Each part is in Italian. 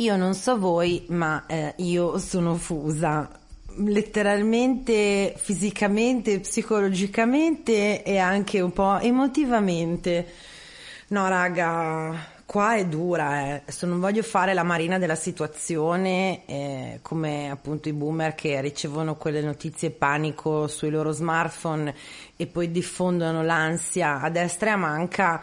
Io non so voi, ma eh, io sono fusa letteralmente, fisicamente, psicologicamente e anche un po' emotivamente. No, raga, qua è dura, eh. Non voglio fare la marina della situazione, eh, come appunto i boomer che ricevono quelle notizie panico sui loro smartphone e poi diffondono l'ansia a destra e a manca.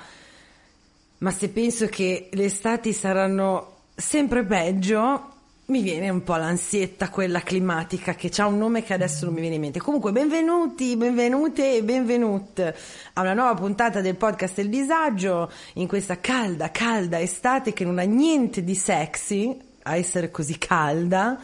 Ma se penso che le estati saranno sempre peggio, mi viene un po' l'ansietta, quella climatica, che ha un nome che adesso non mi viene in mente. Comunque, benvenuti, benvenute e benvenute a una nuova puntata del podcast Il Disagio, in questa calda, calda estate che non ha niente di sexy a essere così calda.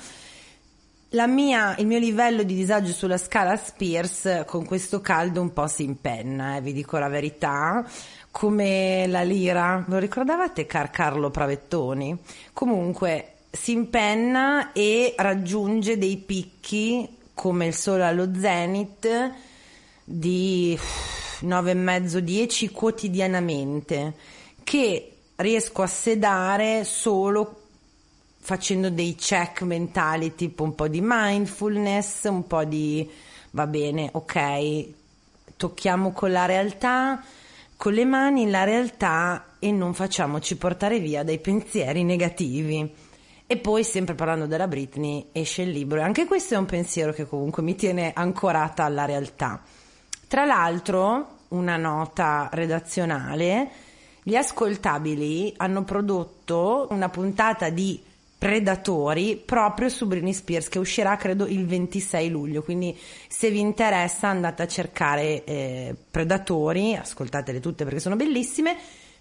Mia, il mio livello di disagio sulla scala Spears con questo caldo un po' si impenna, eh, vi dico la verità come la lira, lo ricordavate Car Carlo Pravettoni? Comunque si impenna e raggiunge dei picchi come il sole allo zenit di 9,5-10 quotidianamente che riesco a sedare solo facendo dei check mentali tipo un po' di mindfulness, un po' di va bene, ok, tocchiamo con la realtà con le mani la realtà e non facciamoci portare via dai pensieri negativi. E poi, sempre parlando della Britney, esce il libro. E anche questo è un pensiero che comunque mi tiene ancorata alla realtà. Tra l'altro, una nota redazionale, gli ascoltabili hanno prodotto una puntata di Predatori proprio su Britney Spears che uscirà credo il 26 luglio. Quindi se vi interessa andate a cercare eh, Predatori ascoltatele tutte perché sono bellissime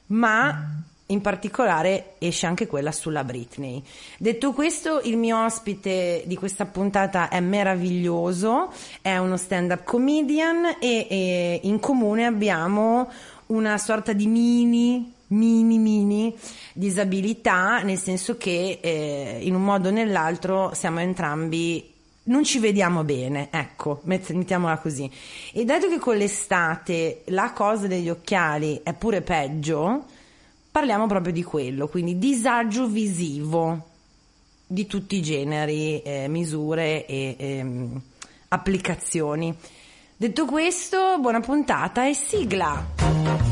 ma in particolare esce anche quella sulla Britney. Detto questo il mio ospite di questa puntata è meraviglioso è uno stand up comedian e, e in comune abbiamo una sorta di mini mini mini disabilità, nel senso che eh, in un modo o nell'altro siamo entrambi non ci vediamo bene, ecco, mettiamola così. E dato che con l'estate la cosa degli occhiali è pure peggio, parliamo proprio di quello, quindi disagio visivo di tutti i generi, eh, misure e eh, applicazioni. Detto questo, buona puntata e sigla!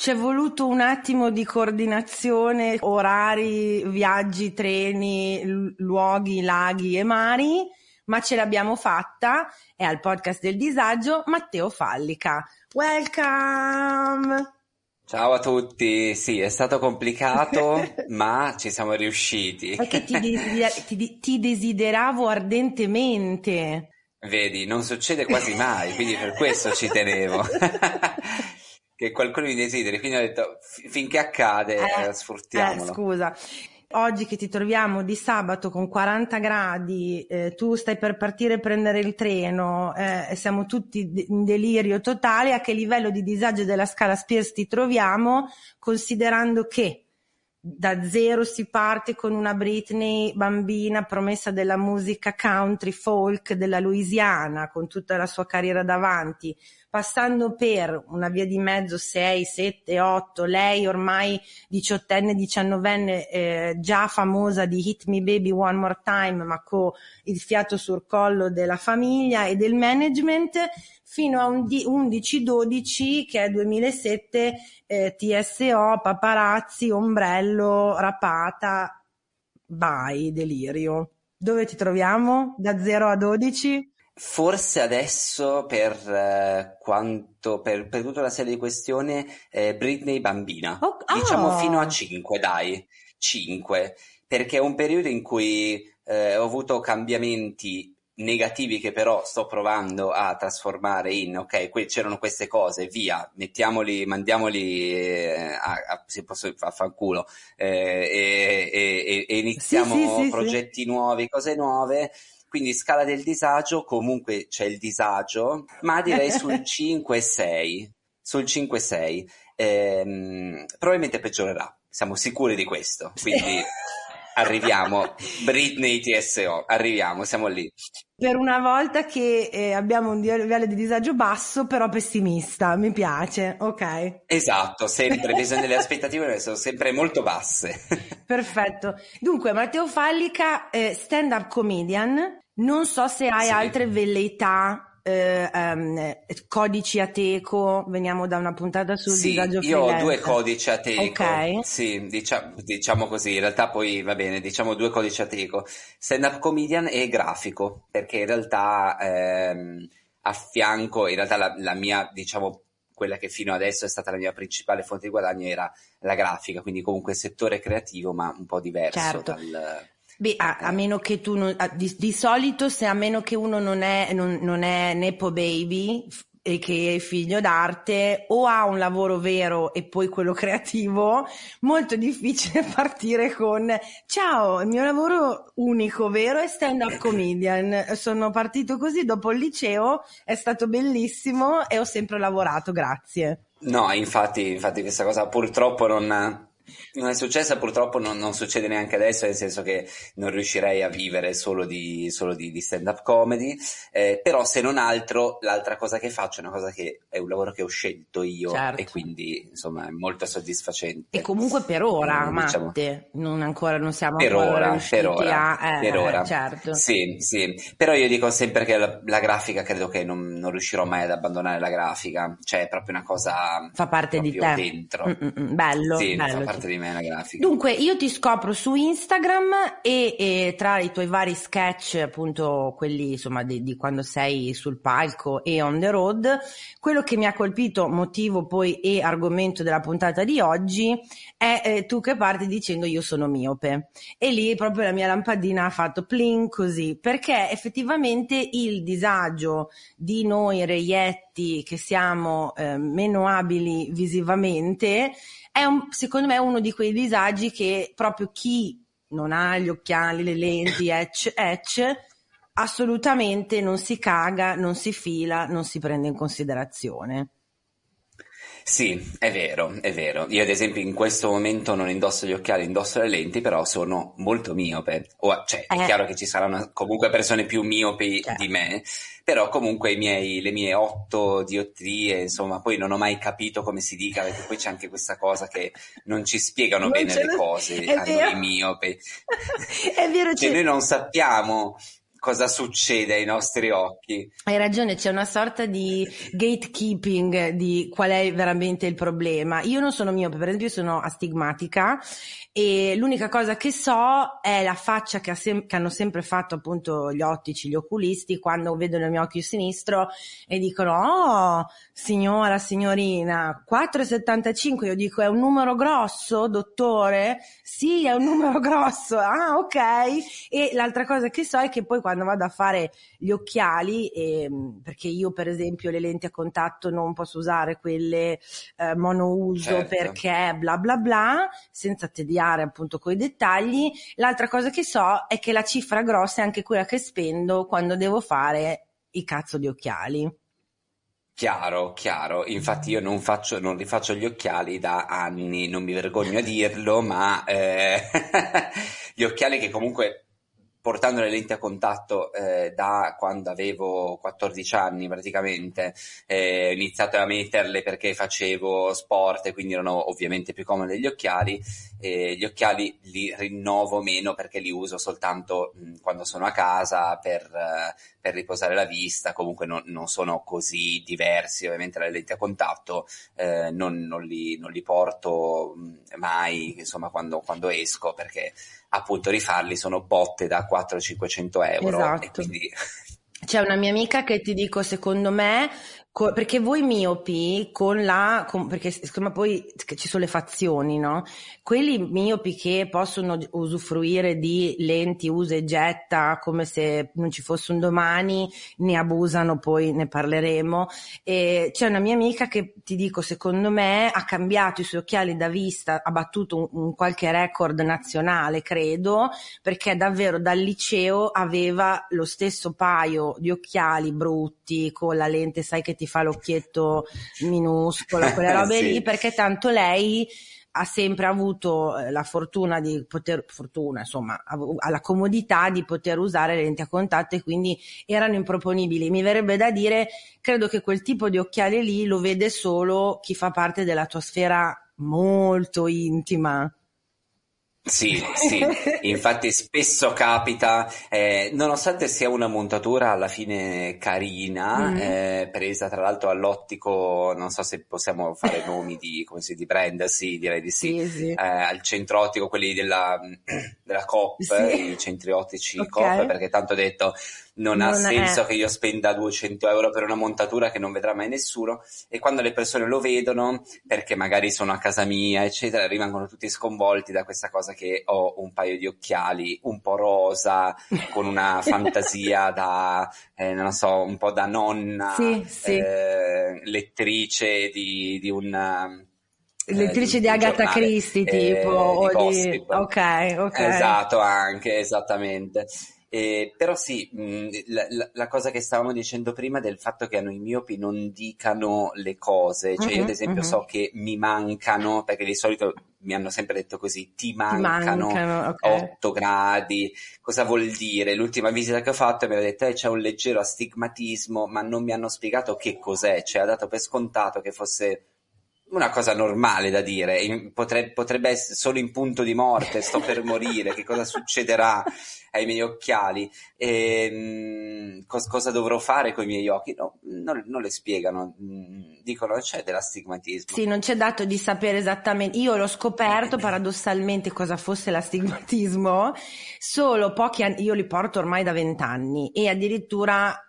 C'è voluto un attimo di coordinazione, orari, viaggi, treni, luoghi, laghi e mari, ma ce l'abbiamo fatta. È al podcast del disagio Matteo Fallica. Welcome! Ciao a tutti, sì, è stato complicato, ma ci siamo riusciti. Perché ti, desider- ti, ti desideravo ardentemente. Vedi, non succede quasi mai, quindi per questo ci tenevo. che qualcuno mi desideri, quindi ho detto finché accade eh, sfruttiamolo. Eh, scusa. Oggi che ti troviamo di sabato con 40 gradi, eh, tu stai per partire e prendere il treno, eh, siamo tutti in delirio totale, a che livello di disagio della scala Spears ti troviamo, considerando che da zero si parte con una Britney bambina promessa della musica country folk della Louisiana con tutta la sua carriera davanti passando per una via di mezzo 6, 7, 8, lei ormai diciottenne, diciannovenne, eh, già famosa di Hit Me Baby One More Time, ma con il fiato sul collo della famiglia e del management, fino a un 11-12 che è 2007 eh, TSO, paparazzi, ombrello, rapata, vai, delirio. Dove ti troviamo? Da 0 a 12? Forse adesso per eh, quanto per, per, tutta la serie di questioni eh, Britney bambina. Oh, diciamo oh. fino a 5, dai. 5 perché è un periodo in cui eh, ho avuto cambiamenti negativi che però sto provando a trasformare in ok, qui c'erano queste cose, via, mettiamoli, mandiamoli eh, a, a, se posso, a fanculo eh, e, e, e, iniziamo sì, sì, progetti sì, nuovi, cose nuove. Quindi scala del disagio, comunque c'è il disagio, ma direi sul 5-6, sul 5-6, ehm, probabilmente peggiorerà, siamo sicuri di questo, quindi arriviamo, Britney TSO, arriviamo, siamo lì per una volta che eh, abbiamo un livello di disagio basso, però pessimista, mi piace, ok? Esatto, sempre, bisogna delle aspettative sono sempre molto basse. Perfetto. Dunque, Matteo Fallica, eh, stand-up comedian, non so se hai sì. altre velleità eh, um, codici Ateco, veniamo da una puntata sul sì, disagio io ho due codici Ateco, okay. sì, diciamo, diciamo, così, in realtà poi va bene, diciamo due codici Ateco, stand-up comedian e grafico, perché in realtà ehm, a fianco, in realtà la, la mia, diciamo, quella che fino adesso è stata la mia principale fonte di guadagno era la grafica, quindi comunque settore creativo ma un po' diverso certo. dal Beh, a, a, meno che tu non, a, di, di, solito, se a meno che uno non è, non, non è Nepo Baby e che è figlio d'arte, o ha un lavoro vero e poi quello creativo, molto difficile partire con ciao, il mio lavoro unico, vero, è stand-up comedian. Sono partito così dopo il liceo, è stato bellissimo e ho sempre lavorato, grazie. No, infatti, infatti questa cosa purtroppo non, non è successa, purtroppo non, non, succede neanche adesso, nel senso che non riuscirei a vivere solo di, solo di, di stand-up comedy, eh, però se non altro l'altra cosa che faccio è una cosa che è un lavoro che ho scelto io certo. e quindi insomma è molto soddisfacente. E comunque per ora, mm, diciamo, Matte, non ancora non siamo per ancora ora, per ora, a... Eh, per ora. Certo. Sì, sì, però io dico sempre che la, la grafica credo che non, non, riuscirò mai ad abbandonare la grafica, cioè è proprio una cosa... Fa parte di te. dentro. Mm-mm, bello, sì, bello, fa parte sì. di me la grafica. Dunque, io ti scopro su Instagram e, e tra i tuoi vari sketch, appunto quelli insomma di, di, quando sei sul palco e on the road, quello che mi ha colpito, motivo poi e argomento della puntata di oggi, è eh, tu che parti dicendo io sono miope. E lì proprio la mia lampadina ha fatto pling così, perché effettivamente il disagio di noi reietti che siamo eh, meno abili visivamente è un, secondo me uno di quei disagi che proprio chi non ha gli occhiali, le lenti, etch, etch, assolutamente non si caga, non si fila, non si prende in considerazione. Sì, è vero, è vero. Io ad esempio in questo momento non indosso gli occhiali, indosso le lenti, però sono molto miope. O, cioè, è eh. chiaro che ci saranno comunque persone più miopi certo. di me, però comunque miei, le mie otto diottrie, insomma, poi non ho mai capito come si dica, perché poi c'è anche questa cosa che non ci spiegano non bene le lo... cose a noi miopi. è vero, cioè, noi non sappiamo cosa succede ai nostri occhi. Hai ragione, c'è una sorta di gatekeeping di qual è veramente il problema. Io non sono miope, per esempio sono astigmatica e l'unica cosa che so è la faccia che, ha sem- che, hanno sempre fatto appunto gli ottici, gli oculisti quando vedono il mio occhio sinistro e dicono oh signora, signorina 4,75 io dico è un numero grosso dottore? Sì è un numero grosso, ah ok e l'altra cosa che so è che poi quando vado a fare gli occhiali ehm, perché io per esempio le lenti a contatto non posso usare quelle eh, monouso certo. perché bla bla bla senza tediare spiegare appunto coi dettagli. L'altra cosa che so è che la cifra grossa è anche quella che spendo quando devo fare i cazzo di occhiali. Chiaro, chiaro. Infatti io non faccio, non rifaccio gli occhiali da anni, non mi vergogno a dirlo, ma eh, gli occhiali che comunque portando le lenti a contatto eh, da quando avevo 14 anni praticamente, eh, ho iniziato a metterle perché facevo sport e quindi erano ovviamente più comodi degli occhiali, eh, gli occhiali li rinnovo meno perché li uso soltanto mh, quando sono a casa per, eh, per riposare la vista, comunque non, non, sono così diversi, ovviamente le lenti a contatto eh, non, non, li, non, li, porto mai insomma quando, quando esco perché appunto rifarli sono botte da 400-500 euro. Esatto. Quindi... C'è una mia amica che ti dico, secondo me, Co- perché voi miopi con la, con, perché siccome poi ci sono le fazioni, no? Quelli miopi che possono usufruire di lenti usa e getta come se non ci fosse un domani, ne abusano, poi ne parleremo. E c'è una mia amica che ti dico, secondo me ha cambiato i suoi occhiali da vista, ha battuto un, un qualche record nazionale, credo, perché davvero dal liceo aveva lo stesso paio di occhiali brutti con la lente, sai che ti fa l'occhietto minuscolo, quelle robe sì. lì, perché tanto lei ha sempre avuto eh, la fortuna di poter, fortuna insomma, ha la comodità di poter usare le lenti a contatto e quindi erano improponibili. Mi verrebbe da dire, credo che quel tipo di occhiali lì lo vede solo chi fa parte della tua sfera molto intima. Sì, sì, infatti spesso capita, eh, nonostante sia una montatura alla fine carina, mm. eh, presa tra l'altro all'ottico, non so se possiamo fare nomi di, come si, di brand, sì, direi di sì, sì, sì. Eh, al centro ottico, quelli della, della COP, sì. i centri ottici okay. COP, perché tanto detto non, non ha senso è... che io spenda 200 euro per una montatura che non vedrà mai nessuno. E quando le persone lo vedono, perché magari sono a casa mia, eccetera, rimangono tutti sconvolti da questa cosa che ho un paio di occhiali un po' rosa, con una fantasia da, eh, non so, un po' da nonna, sì, sì. Eh, lettrice di, di un lettrice eh, di, di Agatha Christie tipo eh, di di... ok ok. Esatto anche esattamente eh, però sì, mh, la, la, la, cosa che stavamo dicendo prima del fatto che a noi miopi non dicano le cose, cioè uh-huh, io ad esempio uh-huh. so che mi mancano, perché di solito mi hanno sempre detto così, ti mancano, mancano okay. 8 gradi, cosa vuol dire? L'ultima visita che ho fatto mi hanno detto eh, c'è un leggero astigmatismo, ma non mi hanno spiegato che cos'è, cioè ha dato per scontato che fosse una cosa normale da dire, potrebbe, potrebbe, essere solo in punto di morte, sto per morire, che cosa succederà ai miei occhiali, e, ehm, cos, cosa dovrò fare con i miei occhi? No, non, non, le spiegano, mm, dicono c'è dell'astigmatismo. Sì, non c'è dato di sapere esattamente, io l'ho scoperto paradossalmente cosa fosse l'astigmatismo, solo pochi anni, io li porto ormai da vent'anni e addirittura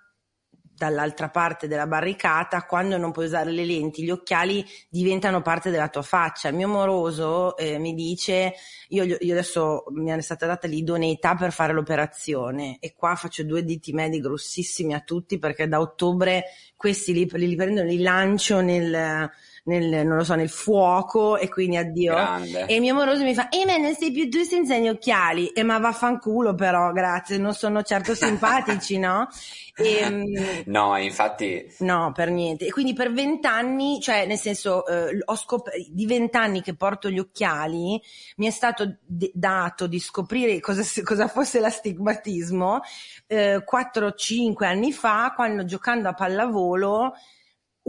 dall'altra parte della barricata, quando non puoi usare le lenti, gli occhiali diventano parte della tua faccia. Il mio moroso eh, mi dice, io, io, adesso mi è stata data l'idoneità per fare l'operazione e qua faccio due diti medi grossissimi a tutti perché da ottobre questi li, li prendo, li lancio nel nel, non lo so, nel fuoco e quindi addio. Grande. E mio moroso mi fa, e me ne sei più tu senza gli occhiali? E ma vaffanculo però, grazie, non sono certo simpatici, no? E, ehm, no, infatti. No, per niente. E quindi per vent'anni, cioè nel senso, eh, ho scop- di vent'anni che porto gli occhiali, mi è stato d- dato di scoprire cosa, cosa fosse l'astigmatismo eh, 4-5 anni fa, quando giocando a pallavolo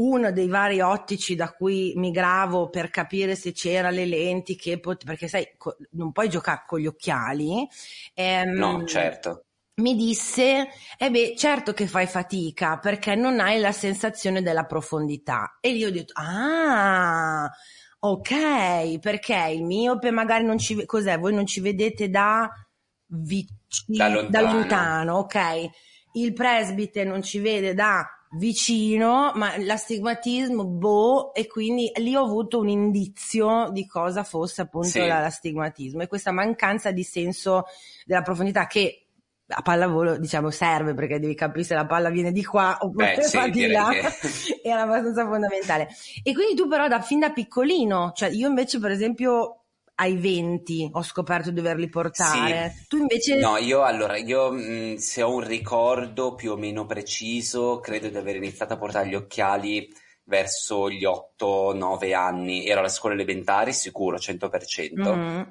uno dei vari ottici da cui migravo per capire se c'era le lenti che pot- perché sai non puoi giocare con gli occhiali ehm, no certo. mi disse eh beh certo che fai fatica perché non hai la sensazione della profondità. E io ho detto ah ok perché il miope magari non ci cos'è? Voi non ci vedete da vicino da lontano, da lontano ok il presbite non ci vede da vicino, ma l'astigmatismo, boh, e quindi lì ho avuto un indizio di cosa fosse appunto sì. l'astigmatismo e questa mancanza di senso della profondità che a pallavolo diciamo serve perché devi capire se la palla viene di qua oppure Beh, sì, di là che... era abbastanza fondamentale e quindi tu però da fin da piccolino cioè io invece per esempio ai 20 ho scoperto di doverli portare. Sì. Tu invece... No, io allora, io se ho un ricordo più o meno preciso, credo di aver iniziato a portare gli occhiali verso gli 8-9 anni. Ero alla scuola elementare, sicuro, 100%. Mm-hmm.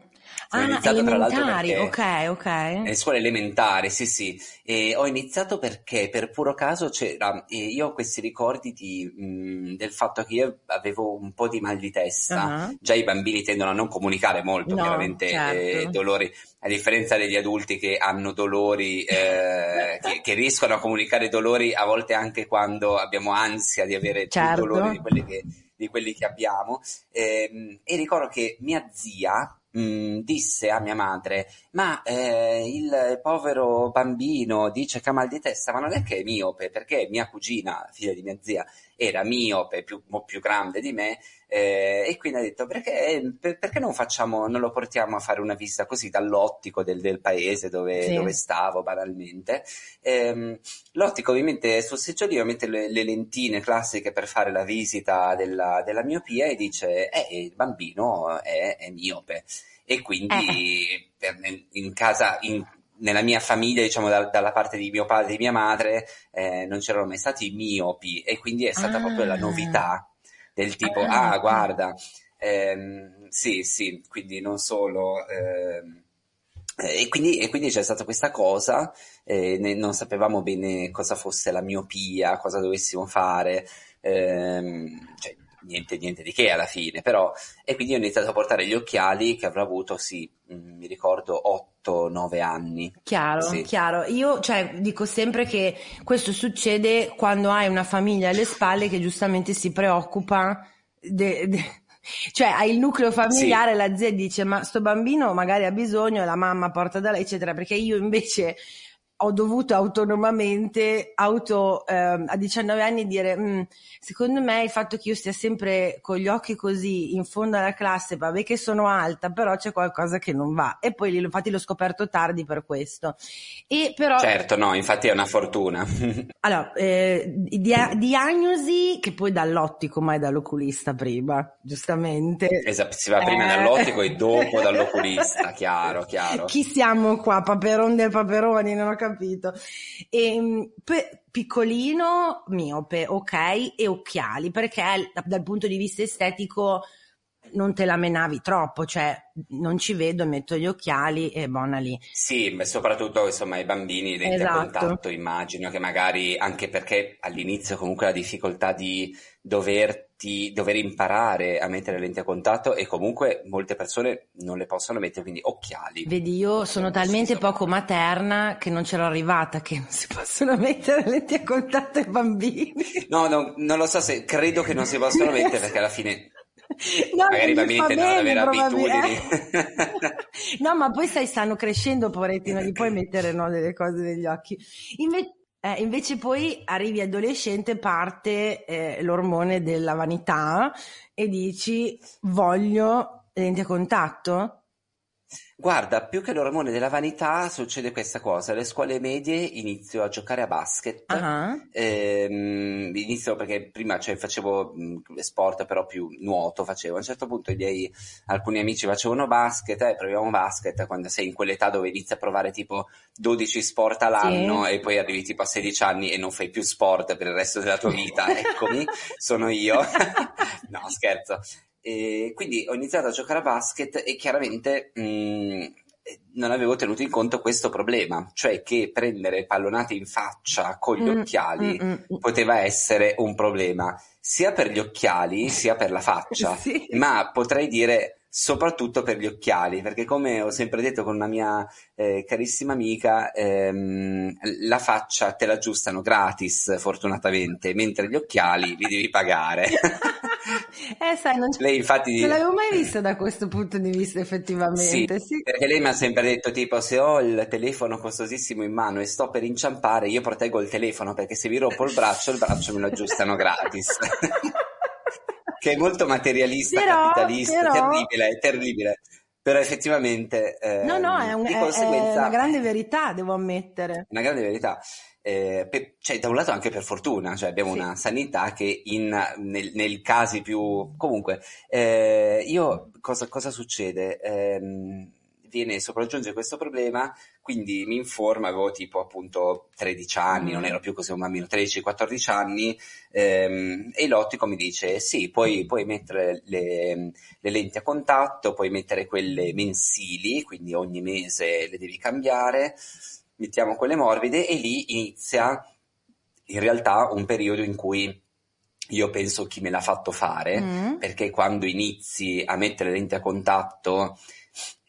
Ho ah, elementari, ok, ok. Le scuole elementari, sì, sì. E ho iniziato perché per puro caso c'era, io ho questi ricordi di, mh, del fatto che io avevo un po' di mal di testa. Uh-huh. Già i bambini tendono a non comunicare molto, no, chiaramente, certo. eh, dolori, a differenza degli adulti che hanno dolori, eh, che, che, riescono a comunicare dolori a volte anche quando abbiamo ansia di avere certo. più dolori di quelli che, di quelli che abbiamo. Eh, e ricordo che mia zia, mh, mm, disse a mia madre, ma eh, il povero bambino dice che ha mal di testa, ma non è che è miope, perché mia cugina, figlia di mia zia, era miope, più, più grande di me, eh, e quindi ha detto perché, perché non, facciamo, non, lo portiamo a fare una visita così dall'ottico del, del paese dove, sì. dove, stavo banalmente. Eh, l'ottico ovviamente sul seggiolino mette le, le, lentine classiche per fare la visita della, della miopia e dice eh, il bambino è, è miope e quindi eh. in casa, in, nella mia famiglia, diciamo da, dalla parte di mio padre e di mia madre, eh, non c'erano mai stati miopi e quindi è stata ah. proprio la novità del tipo, ah, ah guarda, ehm, sì, sì, quindi non solo... Ehm, e quindi, e quindi, c'è stata questa cosa, eh, ne, non sapevamo bene cosa fosse la miopia, cosa dovessimo fare, ehm, cioè, niente, niente, di che alla fine, però, e quindi ho iniziato a portare gli occhiali che avrò avuto, sì, mm, mi ricordo, 8-9 anni. Chiaro, sì. chiaro. Io, cioè, dico sempre che questo succede quando hai una famiglia alle spalle che giustamente si preoccupa de, de, cioè hai il nucleo familiare, sì. la zia dice ma sto bambino magari ha bisogno, la mamma porta da lei, eccetera, perché io invece ho dovuto autonomamente, auto, eh, a 19 anni, dire, mm, secondo me il fatto che io stia sempre con gli occhi così in fondo alla classe, vabbè che sono alta, però c'è qualcosa che non va. E poi infatti l'ho scoperto tardi per questo. E però, certo, no, infatti è una fortuna. allora, eh, dia- diagnosi che poi dall'ottico, mai dall'oculista prima, giustamente. Esatto, si va prima eh... dall'ottico e dopo dall'oculista, chiaro, chiaro. Chi siamo qua, Paperon del Paperoni, non ho capito capito. E, ehm, pe- piccolino, miope, ok, e occhiali, perché dal punto di vista estetico non te la menavi troppo, cioè non ci vedo, metto gli occhiali e buona lì. Sì, soprattutto insomma i bambini dentro esatto. contatto, immagino che magari anche perché all'inizio comunque la difficoltà di doverti, dover imparare a mettere lenti a contatto e comunque molte persone non le possono mettere, quindi occhiali. Vedi, io sono talmente poco materna che non ce l'ho arrivata che non si possono mettere lenti a contatto ai bambini. No, no non lo so se credo che non si possono mettere perché alla fine No, magari i bambini tendono ad avere abitudini. no, ma poi sai, stanno crescendo, poveretti, non gli puoi mettere no, delle cose negli occhi. Inve- eh, invece poi arrivi adolescente, parte eh, l'ormone della vanità e dici voglio lenti a contatto? Guarda, più che l'ormone della vanità succede questa cosa. Alle scuole medie inizio a giocare a basket. Uh-huh. Ehm, inizio perché prima cioè, facevo mh, sport, però più nuoto facevo. A un certo punto i miei alcuni amici facevano basket, eh, proviamo basket quando sei in quell'età dove inizi a provare tipo 12 sport all'anno sì. e poi arrivi tipo a 16 anni e non fai più sport per il resto della tua vita. Eccomi, sono io. no, scherzo. E quindi ho iniziato a giocare a basket e chiaramente mh, mm, non avevo tenuto in conto questo problema, cioè che prendere pallonate in faccia con gli mm, occhiali mm, mm, mm. poteva essere un problema, sia per gli occhiali sia per la faccia, sì. ma potrei dire soprattutto per gli occhiali, perché come ho sempre detto con una mia eh, carissima amica, ehm, la faccia te la aggiustano gratis, fortunatamente, mentre gli occhiali li devi pagare. eh, sai, non lei infatti... Non l'avevo mai vista da questo punto di vista, effettivamente. Sì, sì. perché lei mi ha sempre detto, tipo, se ho il telefono costosissimo in mano e sto per inciampare, io proteggo il telefono, perché se vi rompo il braccio, il braccio me lo aggiustano gratis. che è molto materialista, però, capitalista, però... terribile, terribile. Però effettivamente... Eh, no, no, è, un, è, conseguenza... è, una grande verità, devo ammettere. Una grande verità. Eh, per, cioè, da un lato anche per fortuna, cioè abbiamo sì. una sanità che in, nel, nel casi più... Comunque, eh, io cosa, cosa succede? Eh, viene sopraggiunge questo problema, quindi mi informa, avevo tipo appunto 13 anni, mm. non ero più così un bambino, 13-14 anni, ehm, e l'ottico mi dice sì, puoi, puoi mettere le, le, lenti a contatto, puoi mettere quelle mensili, quindi ogni mese le devi cambiare, mettiamo quelle morbide e lì inizia in realtà un periodo in cui io penso chi me l'ha fatto fare, mm. perché quando inizi a mettere lenti a contatto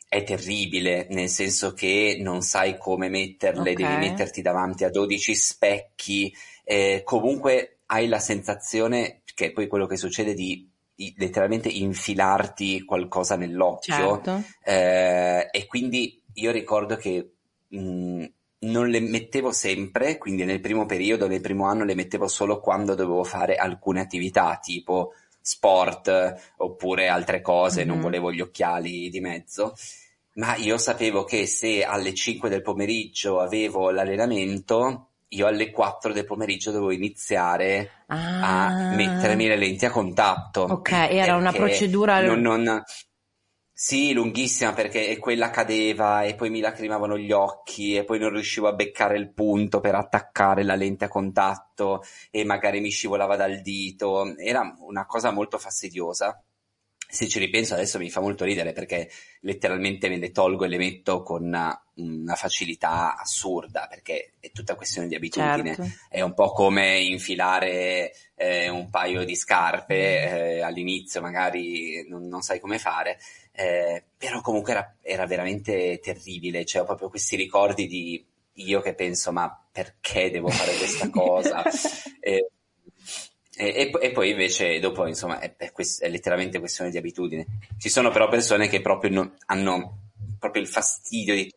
è terribile, nel senso che non sai come metterle, okay. devi metterti davanti a 12 specchi, eh, comunque hai la sensazione, che è poi quello che succede, di letteralmente infilarti qualcosa nell'occhio Certo. eh, e quindi io ricordo che mh, non le mettevo sempre, quindi nel primo periodo, nel primo anno le mettevo solo quando dovevo fare alcune attività tipo sport oppure altre cose, non Mhm. volevo gli occhiali di mezzo. Ma io sapevo che se alle 5 del pomeriggio avevo l'allenamento, io alle 4 del pomeriggio dovevo iniziare a Ah. mettermi le lenti a contatto. Ok, era una procedura... non, non- Sì, lunghissima perché quella cadeva e poi mi lacrimavano gli occhi e poi non riuscivo a beccare il punto per attaccare la lente a contatto e magari mi scivolava dal dito. Era una cosa molto fastidiosa. Se ci ripenso adesso mi fa molto ridere perché letteralmente me le tolgo e le metto con una, una facilità assurda perché è tutta questione di abitudine. Certo. È un po' come infilare eh, un paio di scarpe, eh, all'inizio magari non, non sai come fare, eh, però comunque era, era veramente terribile, cioè ho proprio questi ricordi di io che penso ma perché devo fare questa cosa? E, e- e- e poi invece dopo insomma è, è quest- è letteralmente questione di abitudine. Ci sono però persone che proprio non- hanno proprio il fastidio di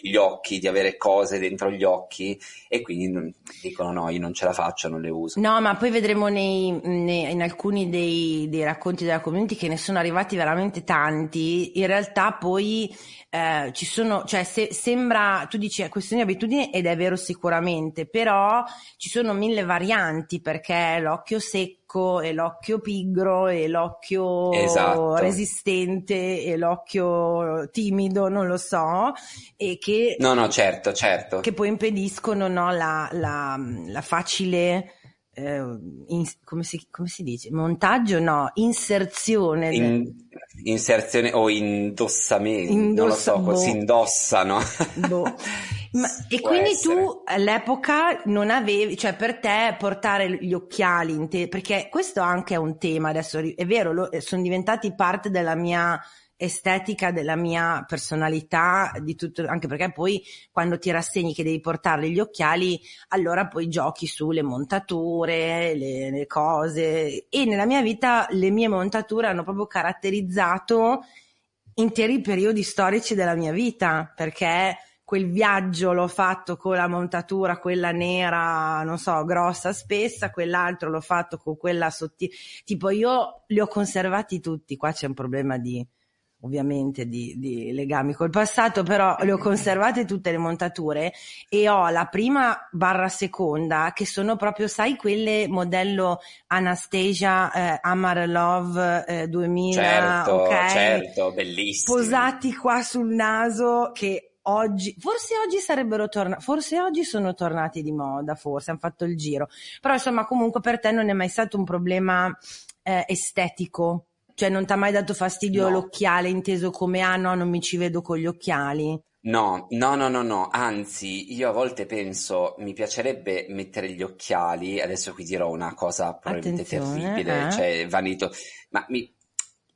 gli occhi, di avere cose dentro gli occhi e quindi dicono no, io non ce la faccio, non le uso. No, ma poi vedremo nei- nei- in alcuni dei, dei racconti della community che ne sono arrivati veramente tanti. In realtà poi eh, ci sono, cioè se- sembra, tu dici è questione di abitudine ed è vero sicuramente, però ci sono mille varianti perché l'occhio secco e l'occhio pigro e l'occhio Esatto. resistente e l'occhio timido, non lo so, e che No, no, certo, certo. che poi impediscono no, la, la- la facile, eh, in- come, si, come si dice? Montaggio? No, inserzione. In- inserzione o indossamento, Indossa- non lo so, boh. si indossano. Boh. Ma- e quindi essere. tu all'epoca non avevi, cioè per te portare gli occhiali, in te- perché questo anche è un tema adesso, è vero, lo- sono diventati parte della mia estetica, della mia personalità, di tutto, anche perché poi quando ti rassegni che devi portare gli occhiali, allora poi giochi sulle montature, le, le cose e nella mia vita le mie montature hanno proprio caratterizzato interi periodi storici della mia vita, perché quel viaggio l'ho fatto con la montatura, quella nera, non so, grossa, spessa, quell'altro l'ho fatto con quella sottile. Tipo io li ho conservati tutti, qua c'è un problema di, ovviamente, di, di legami col passato, però le ho conservate tutte le montature e ho la prima barra seconda che sono proprio, sai, quelle modello Anastasia eh, Amar Love eh, 2000, certo, ok? certo, bellissimo. posati qua sul naso che oggi, forse oggi sarebbero tornati, forse oggi sono tornati di moda, forse hanno fatto il giro, però insomma comunque per te non è mai stato un problema eh, estetico, cioè non ti ha mai dato fastidio No. l'occhiale inteso come ah no non mi ci vedo con gli occhiali. No, no, no, no, no, anzi, io a volte penso, mi piacerebbe mettere gli occhiali, adesso qui dirò una cosa probabilmente Attenzione, terribile, eh. cioè vanito, ma mi,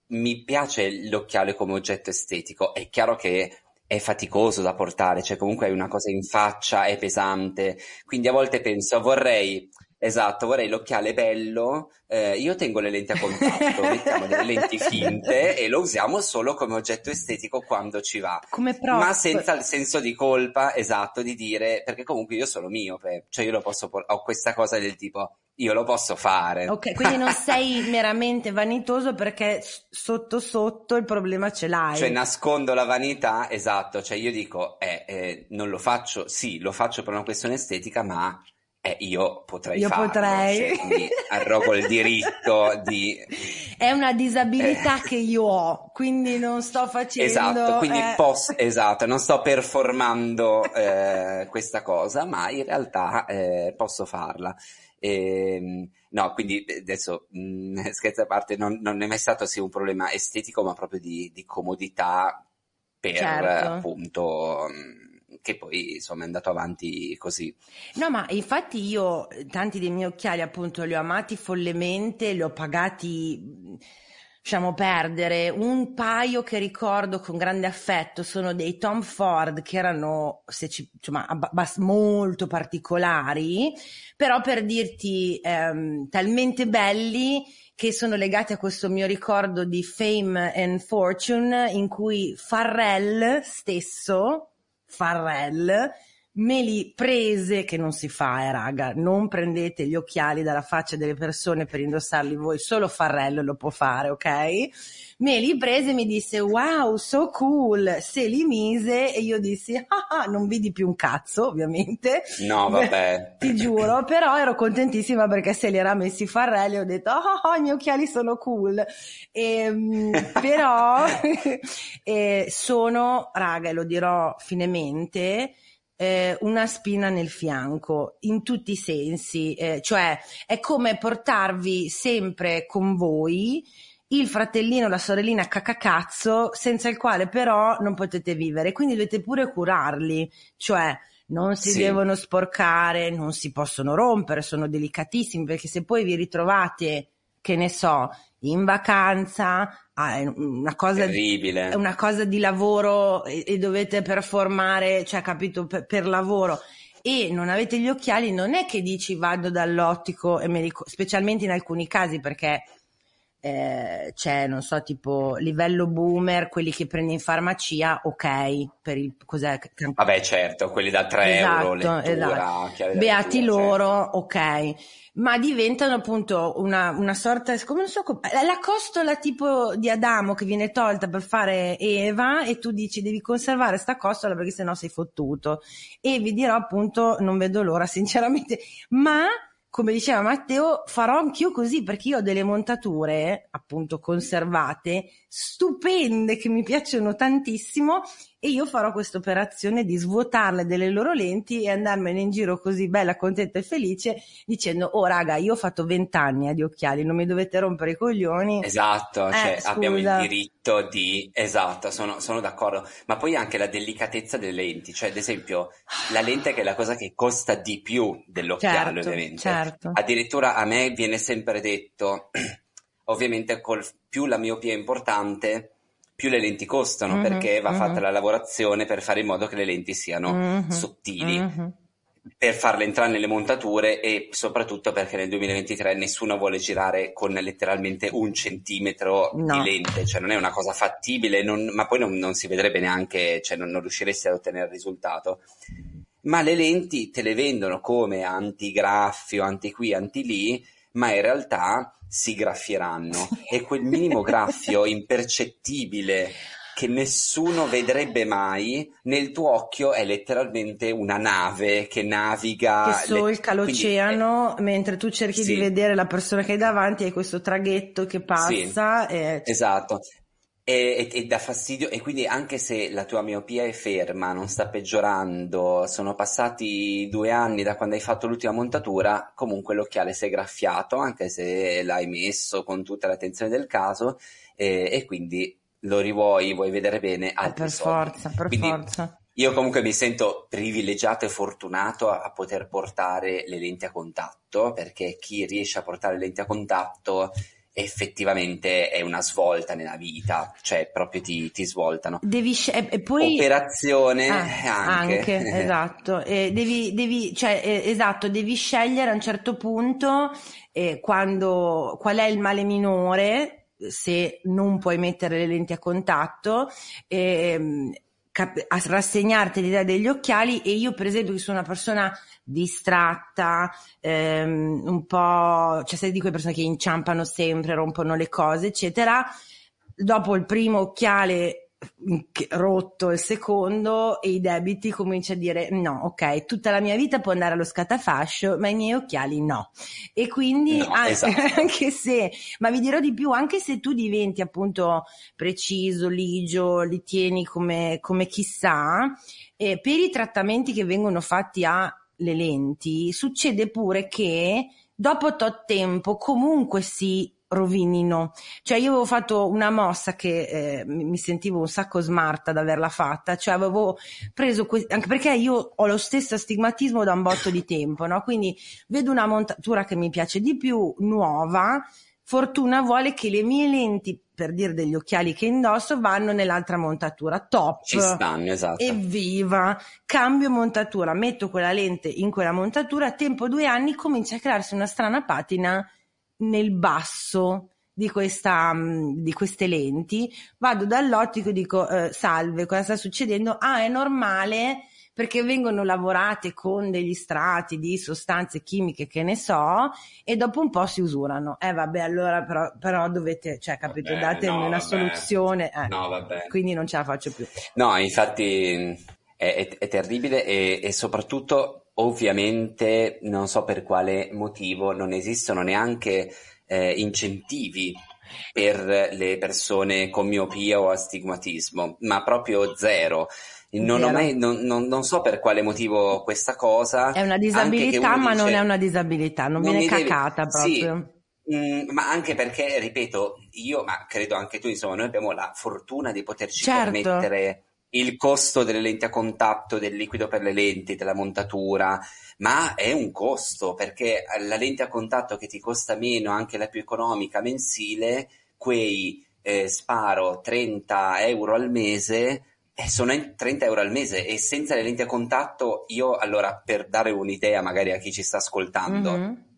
mi piace l'occhiale come oggetto estetico, è chiaro che è faticoso da portare, cioè comunque hai una cosa in faccia, è pesante, quindi a volte penso, vorrei, esatto, vorrei l'occhiale bello, eh, io tengo le lenti a contatto, mettiamo delle lenti finte e lo usiamo solo come oggetto estetico quando ci va. Come prop. Ma senza il senso di colpa, esatto, di dire, perché comunque io sono miope, cioè io lo posso, por- ho questa cosa del tipo, io lo posso fare. Ok, quindi non sei meramente vanitoso perché sotto sotto il problema ce l'hai. Cioè nascondo la vanità, esatto, cioè io dico, eh, eh, non lo faccio, sì, lo faccio per una questione estetica, ma eh, io potrei Io farlo, potrei. quindi arrogo il diritto di... È una disabilità che io ho, quindi non sto facendo... Eh. Esatto, quindi eh, posso, esatto, non sto performando eh, questa cosa, ma in realtà eh, posso farla. Ehm, no, quindi adesso mh, scherzi a parte, non, non è mai stato sì un problema estetico, ma proprio di, di comodità per Certo. eh, appunto mh, che poi insomma è andato avanti così. No, ma infatti io tanti dei miei occhiali appunto li ho amati follemente, li ho pagati, lasciamo perdere. Un paio che ricordo con grande affetto sono dei Tom Ford che erano ci- insomma, abba- bas- molto particolari, però per dirti ehm, talmente belli che sono legati a questo mio ricordo di Fame and Fortune in cui Farrell stesso, Farrell, me li prese, che non si fa, eh, raga, non prendete gli occhiali dalla faccia delle persone per indossarli voi, solo Farrell lo può fare, ok? Me li prese e mi disse, wow, so cool, se li mise e io dissi, ah, ah non vidi più un cazzo, ovviamente. No, vabbè. Ti giuro, però ero contentissima perché se li era messi Farrell e ho detto, ah, ah, i miei occhiali sono cool. E, ehm, però eh, sono, raga, e lo dirò finemente, eh, una spina nel fianco in tutti i sensi, eh, cioè è come portarvi sempre con voi il fratellino, la sorellina cacacazzo, senza il quale però non potete vivere, quindi dovete pure curarli, cioè non si sì. devono sporcare, non si possono rompere, sono delicatissimi perché se poi vi ritrovate, che ne so, in vacanza, è una cosa, Terribile. È una cosa di lavoro e, e dovete performare, cioè capito, per, per, lavoro e non avete gli occhiali, non è che dici vado dall'ottico e me li, specialmente in alcuni casi perché eh, c'è, non so, tipo livello boomer, quelli che prendi in farmacia, ok, per il cos'è? Vabbè, certo, quelli da 3 esatto, euro, lettura, esatto. Beati lettura, loro, certo. ok ma diventano appunto una, una sorta, come non so, la costola tipo di Adamo che viene tolta per fare Eva e tu dici devi conservare sta costola perché sennò sei fottuto. E vi dirò appunto, non vedo l'ora sinceramente, ma come diceva Matteo, farò anch'io così perché io ho delle montature appunto conservate, stupende, che mi piacciono tantissimo e io farò questa operazione di svuotarle delle loro lenti e andarmene in giro così bella, contenta e felice dicendo oh raga io ho fatto vent'anni eh, di occhiali non mi dovete rompere i coglioni. Esatto eh, cioè, abbiamo il diritto di esatto sono, sono, d'accordo. Ma poi anche la delicatezza delle lenti cioè ad esempio la lente che è la cosa che costa di più dell'occhiale certo, ovviamente. certo. addirittura a me viene sempre detto ovviamente col più la miopia è importante più le lenti costano mm-hmm, perché va mm-hmm. fatta la lavorazione per fare in modo che le lenti siano mm-hmm, sottili mm-hmm. per farle entrare nelle montature e soprattutto perché nel 2023 nessuno vuole girare con letteralmente un centimetro no. di lente, cioè non è una cosa fattibile, non, ma poi non, non, si vedrebbe neanche, cioè non, non riusciresti ad ottenere il risultato. Ma le lenti te le vendono come antigraffio, anti qui, anti lì, ma in realtà si graffieranno e quel minimo graffio impercettibile che nessuno vedrebbe mai, nel tuo occhio è letteralmente una nave che naviga. Che solca le... l'oceano Quindi, mentre tu cerchi sì. di vedere la persona che hai davanti, hai questo traghetto che passa. Sì, e... Esatto. E, e, e, dà fastidio, e quindi anche se la tua miopia è ferma, non sta peggiorando, sono passati due anni da quando hai fatto l'ultima montatura, comunque l'occhiale si è graffiato, anche se l'hai messo con tutta l'attenzione del caso, e, e quindi lo rivuoi, vuoi vedere bene ah, per forza, per quindi forza. Io comunque mi sento privilegiato e fortunato a, a, poter portare le lenti a contatto, perché chi riesce a portare le lenti a contatto effettivamente è una svolta nella vita, cioè proprio ti, ti svoltano. Devi sc- e poi... Operazione ah, anche. anche esatto. E devi, devi, cioè, eh, esatto, devi scegliere a un certo punto eh, quando, qual è il male minore se non puoi mettere le lenti a contatto. Eh, a rassegnarti l'idea degli occhiali e io per esempio che sono una persona distratta, ehm, un po', cioè sei di quelle persone che inciampano sempre, rompono le cose, eccetera. Dopo il primo occhiale rotto il secondo e i debiti comincia a dire no, ok, tutta la mia vita può andare allo scatafascio, ma i miei occhiali no. E quindi no, anche, esatto. anche se, ma vi dirò di più, anche se tu diventi appunto preciso, ligio, li tieni come, come chissà, eh, per i trattamenti che vengono fatti a le lenti, succede pure che dopo tot tempo comunque si rovinino. Cioè io avevo fatto una mossa che eh, mi sentivo un sacco smart ad averla fatta, cioè avevo preso, que- anche perché io ho lo stesso astigmatismo da un botto di tempo, no? Quindi vedo una montatura che mi piace di più, nuova, fortuna vuole che le mie lenti per dire degli occhiali che indosso vanno nell'altra montatura top ci stanno esatto evviva cambio montatura metto quella lente in quella montatura tempo due anni comincia a crearsi una strana patina nel basso di, questa, mm, di queste lenti, vado dall'ottico e dico eh, salve, cosa sta succedendo? Ah, è normale perché vengono lavorate con degli strati di sostanze chimiche che ne so e dopo un po' si usurano. Eh vabbè, allora però, però dovete, cioè capito, vabbè, datemi no, una vabbè. soluzione. Eh, no, vabbè. Quindi non ce la faccio più. No, infatti è, è, è terribile e, e soprattutto ovviamente non so per quale motivo non esistono neanche eh, incentivi per le persone con miopia o astigmatismo, ma proprio zero. Non, mai, non, non, non, so per quale motivo questa cosa. È una disabilità, ma dice, non è una disabilità, non, viene cacata deve, proprio. Sì, mm, ma anche perché, ripeto, io, ma credo anche tu, insomma, noi abbiamo la fortuna di poterci certo. permettere il costo delle lenti a contatto, del liquido per le lenti, della montatura, ma è un costo perché la lente a contatto che ti costa meno, anche la più economica mensile, quei eh, sparo 30 euro al mese, eh, sono 30 euro al mese e senza le lenti a contatto io allora per dare un'idea magari a chi ci sta ascoltando mm-hmm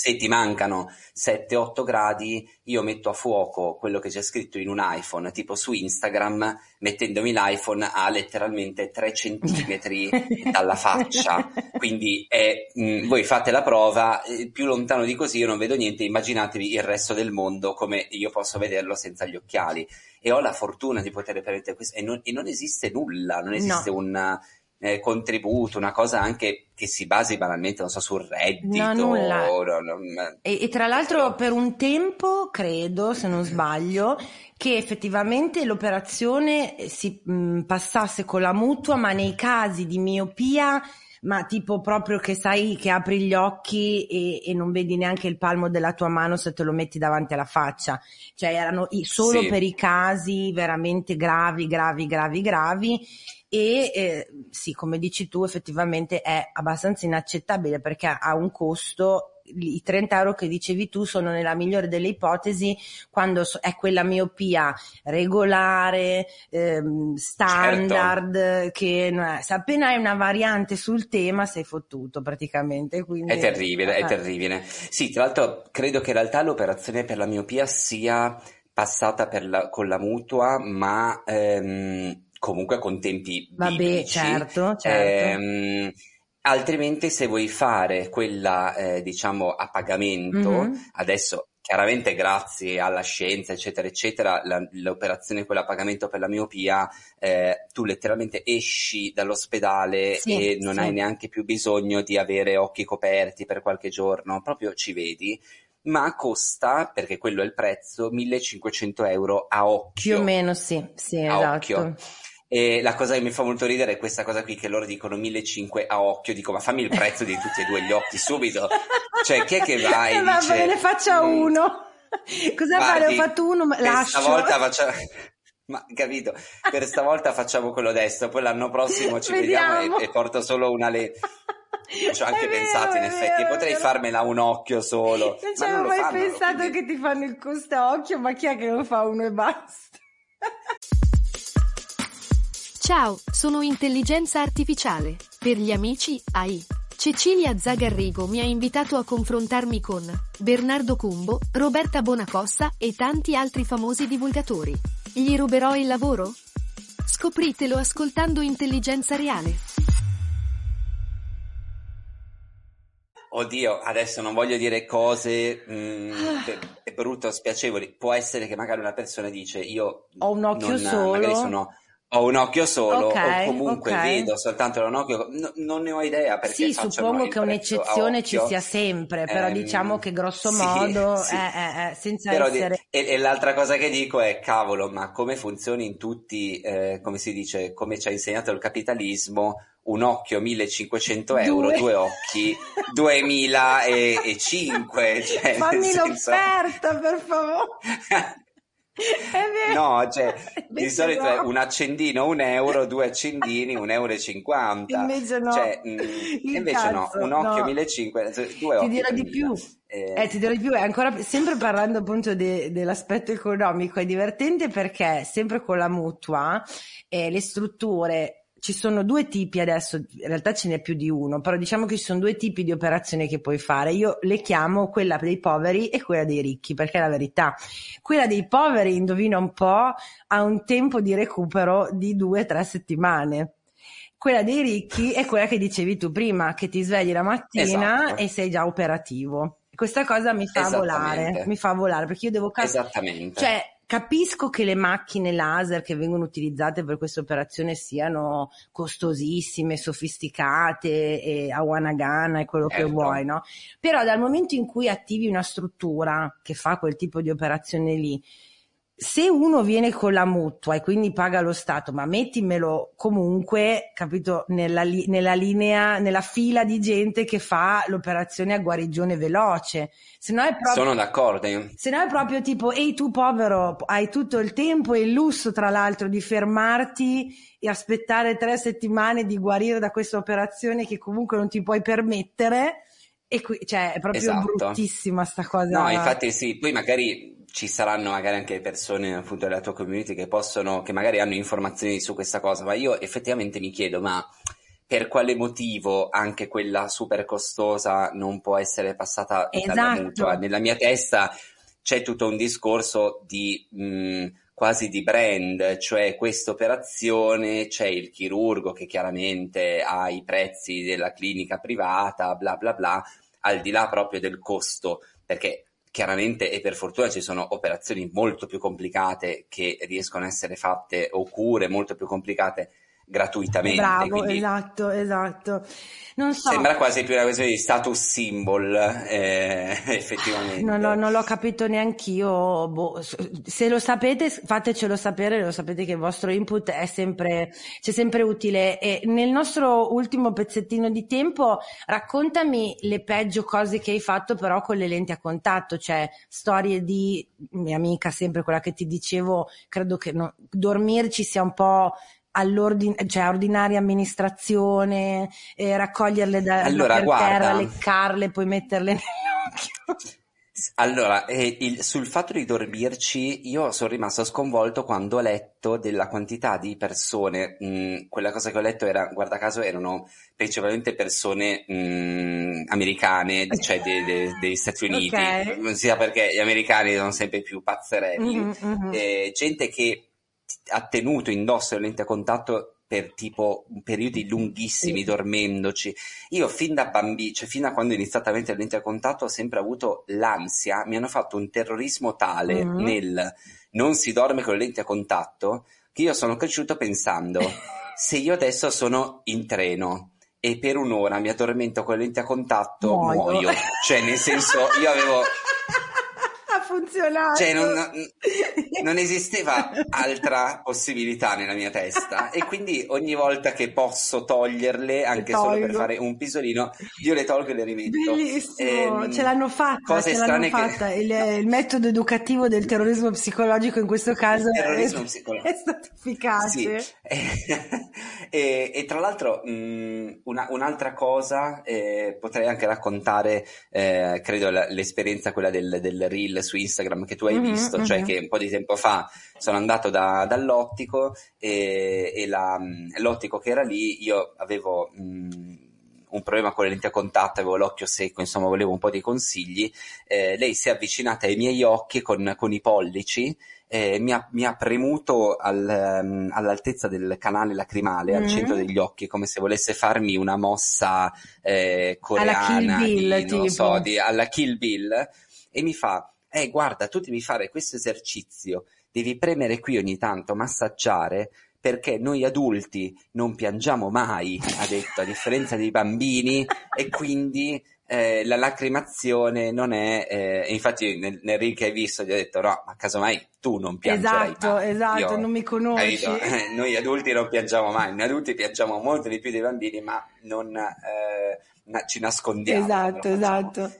se ti mancano 7-8 gradi, io metto a fuoco quello che c'è scritto in un iPhone, tipo su Instagram, mettendomi l'iPhone a letteralmente 3 centimetri dalla faccia. Quindi è, mh, mm, voi fate la prova, eh, più lontano di così io non vedo niente, immaginatevi il resto del mondo come io posso vederlo senza gli occhiali. E ho la fortuna di poter permettere questo, e non, e non esiste nulla, non esiste no. un eh, contributo, una cosa anche che si basi banalmente, non so, sul reddito. No. O, no, e, e, tra l'altro per un tempo, credo, se non sbaglio, che effettivamente l'operazione si mh, passasse con la mutua, ma nei casi di miopia ma tipo proprio che sai che apri gli occhi e, e, non vedi neanche il palmo della tua mano se te lo metti davanti alla faccia. Cioè erano solo sì. per i casi veramente gravi, gravi, gravi, gravi e eh, sì, come dici tu, effettivamente è abbastanza inaccettabile perché ha un costo i 30 euro che dicevi tu sono nella migliore delle ipotesi quando è quella miopia regolare, ehm, standard, certo. che se appena hai una variante sul tema sei fottuto praticamente. Quindi, è terribile, eh. è terribile. Sì, tra l'altro credo che in realtà l'operazione per la miopia sia passata la, con la mutua, ma ehm, comunque con tempi Vabbè, biblici. certo, certo. Ehm, altrimenti se vuoi fare quella, eh, diciamo, a pagamento, mm-hmm. adesso chiaramente grazie alla scienza, eccetera, eccetera, la, l'operazione quella a pagamento per la miopia, eh, tu letteralmente esci dall'ospedale sì, e non sì. hai neanche più bisogno di avere occhi coperti per qualche giorno, proprio ci vedi ma costa, perché quello è il prezzo, 1500 euro a occhio. Più o meno sì, sì, a esatto. Occhio. E la cosa che mi fa molto ridere è questa cosa qui che loro dicono 1500 a occhio. Dico, ma fammi il prezzo di tutti e due gli occhi subito. Cioè, chi è che va e Va dice... bene, faccia mm, uno. Cosa fare? Ho fatto uno, ma lascio. Stavolta facciamo... Ma capito, per stavolta facciamo quello destro, poi l'anno prossimo ci vediamo, vediamo e, e, porto solo una le... Ci ho anche vero, pensato in effetti, vero, potrei farmela un occhio solo. Non ci avevo mai fanno, pensato quindi... che ti fanno il costa occhio, ma chi è che lo fa uno e basta? Ciao, sono Intelligenza Artificiale. Per gli amici, AI. Cecilia Zagarrigo mi ha invitato a confrontarmi con Bernardo Cumbo, Roberta Bonacossa e tanti altri famosi divulgatori. Gli ruberò il lavoro? Scopritelo ascoltando Intelligenza Reale. Oddio, adesso non voglio dire cose mm, è brutto, spiacevoli. Può essere che magari una persona dice io ho un occhio non, solo. Magari sono ho un occhio solo okay, o comunque okay. vedo soltanto da un occhio, no, non ne ho idea perché Sì, suppongo che un'eccezione ci sia sempre, però ehm, diciamo che grosso modo sì. È, è, è, senza però essere... Di, e, e, l'altra cosa che dico è, cavolo, ma come funziona in tutti, eh, come si dice, come ci ha insegnato il capitalismo, un occhio 1500 euro, due, due occhi 2005. Cioè, Fammi senso... l'offerta, per favore. No, cioè, di solito no. è un accendino un euro, due accendini un euro e cinquanta. Invece no. Cioè, mh, mm, invece cazzo, no, un occhio no. 1500, due occhi. Ti dirò di più. Eh. eh, ti dirò di più, è ancora sempre parlando appunto de, dell'aspetto economico, è divertente perché sempre con la mutua eh, le strutture ci sono due tipi adesso, in realtà ce n'è più di uno, però diciamo che ci sono due tipi di operazioni che puoi fare. Io le chiamo quella dei poveri e quella dei ricchi, perché è la verità. Quella dei poveri, indovina un po', ha un tempo di recupero di due o tre settimane. Quella dei ricchi è quella che dicevi tu prima, che ti svegli la mattina esatto. e sei già operativo. Questa cosa mi fa volare, mi fa volare perché io devo... Esattamente. Cioè, Capisco che le macchine laser che vengono utilizzate per questa operazione siano costosissime, sofisticate e a wanagana e quello certo. che vuoi, no? Però dal momento in cui attivi una struttura che fa quel tipo di operazione lì, se uno viene con la mutua e quindi paga lo Stato, ma mettimelo comunque, capito, nella, li- nella linea, nella fila di gente che fa l'operazione a guarigione veloce. Se no è proprio, Sono d'accordo. Se no è proprio tipo, ehi tu povero, hai tutto il tempo e il lusso tra l'altro di fermarti e aspettare tre settimane di guarire da questa operazione che comunque non ti puoi permettere. E qui, cioè, è proprio esatto. bruttissima sta cosa. No, infatti sì, poi magari ci saranno magari anche persone appunto della tua community che possono, che magari hanno informazioni su questa cosa, ma io effettivamente mi chiedo, ma per quale motivo anche quella super costosa non può essere passata esatto. dalla mutua? Nella mia testa c'è tutto un discorso di mh, quasi di brand, cioè questa operazione c'è il chirurgo che chiaramente ha i prezzi della clinica privata, bla bla bla, al di là proprio del costo, perché Chiaramente e per fortuna ci sono operazioni molto più complicate che riescono a essere fatte o cure molto più complicate gratuitamente. Bravo, esatto, esatto. Non so. Sembra quasi più una questione di status symbol, eh, effettivamente. Non, non, non, l'ho capito neanch'io. Boh, se lo sapete, fatecelo sapere, lo sapete che il vostro input è sempre, c'è sempre utile. E nel nostro ultimo pezzettino di tempo, raccontami le peggio cose che hai fatto però con le lenti a contatto, cioè storie di mia amica, sempre quella che ti dicevo, credo che no, dormirci sia un po' cioè ordinaria amministrazione, eh, raccoglierle da, allora, da guarda, terra, leccarle, poi metterle nell'occhio. Allora, eh, il, sul fatto di dormirci, io sono rimasto sconvolto quando ho letto della quantità di persone, mh, mm, quella cosa che ho letto era, guarda caso, erano principalmente persone mh, mm, americane, cioè de, de, degli Stati Uniti, okay. sia perché gli americani sono sempre più pazzerelli, mm-hmm, mm-hmm. Eh, gente che ha tenuto indosso le lenti a contatto per tipo periodi lunghissimi, dormendoci. Io fin da bambino, cioè fin da quando ho iniziato a mettere le lenti a contatto, ho sempre avuto l'ansia, mi hanno fatto un terrorismo tale mm-hmm. nel non si dorme con le lenti a contatto, che io sono cresciuto pensando, se io adesso sono in treno e per un'ora mi addormento con le lenti a contatto, muoio. muoio. Cioè, nel senso, io avevo funzionato. Cioè, non, non, esisteva altra possibilità nella mia testa. E quindi ogni volta che posso toglierle, anche solo per fare un pisolino, io le tolgo e le rimetto. Bellissimo, e, ce l'hanno fatta. Ce l'hanno fatta. Che... Il, il, metodo educativo del terrorismo psicologico in questo caso è, è, stato efficace. Sì. e, e, tra l'altro, mh, una, un'altra cosa, eh, potrei anche raccontare, eh, credo, l'esperienza quella del, del reel su Instagram che tu hai mm-hmm, visto, cioè mm-hmm. che un po' di tempo fa sono andato da, dall'ottico e, e la, l'ottico che era lì, io avevo mh, un problema con le lenti a contatto, avevo l'occhio secco, insomma volevo un po' di consigli, eh, lei si è avvicinata ai miei occhi con, con i pollici eh, mi, ha, mi, ha, premuto al, um, all'altezza del canale lacrimale, mm-hmm. al centro degli occhi, come se volesse farmi una mossa eh, coreana, alla Kill Bill, di, non so, di, alla Kill Bill, e mi fa, eh guarda, tu devi fare questo esercizio, devi premere qui ogni tanto, massaggiare, perché noi adulti non piangiamo mai, ha detto, a differenza dei bambini, e quindi eh, la lacrimazione non è, eh, infatti nel, nel reel che hai visto gli ho detto no, ma casomai tu non piangerai esatto, mai. Esatto, Io, non mi conosci. Eh, noi adulti non piangiamo mai, noi adulti piangiamo molto di più dei bambini, ma non eh, na- ci nascondiamo. Esatto, esatto.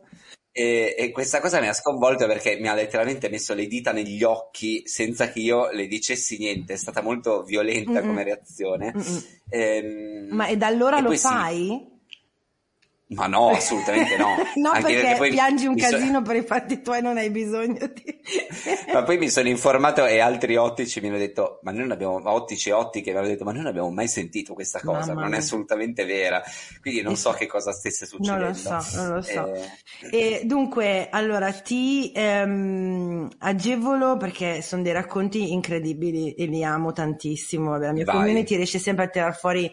E, e, questa cosa mi ha sconvolto perché mi ha letteralmente messo le dita negli occhi senza che io le dicessi niente, è stata molto violenta Mm-mm. come reazione. Ehm, Ma e da allora lo fai? Sì. Ma no, assolutamente no. no, Anche perché, poi piangi un mi so- casino per i fatti tuoi, non hai bisogno di... Ma poi mi sono informato e altri ottici mi hanno detto, ma noi non abbiamo, ottici e ottiche mi hanno detto, ma noi non abbiamo mai sentito questa cosa, Mamma non è assolutamente vera. Quindi non so che cosa stesse succedendo. Non lo so, non lo so. Eh, E dunque, allora ti ehm, agevolo perché sono dei racconti incredibili e li amo tantissimo. La mia Vai. community riesce sempre a tirar fuori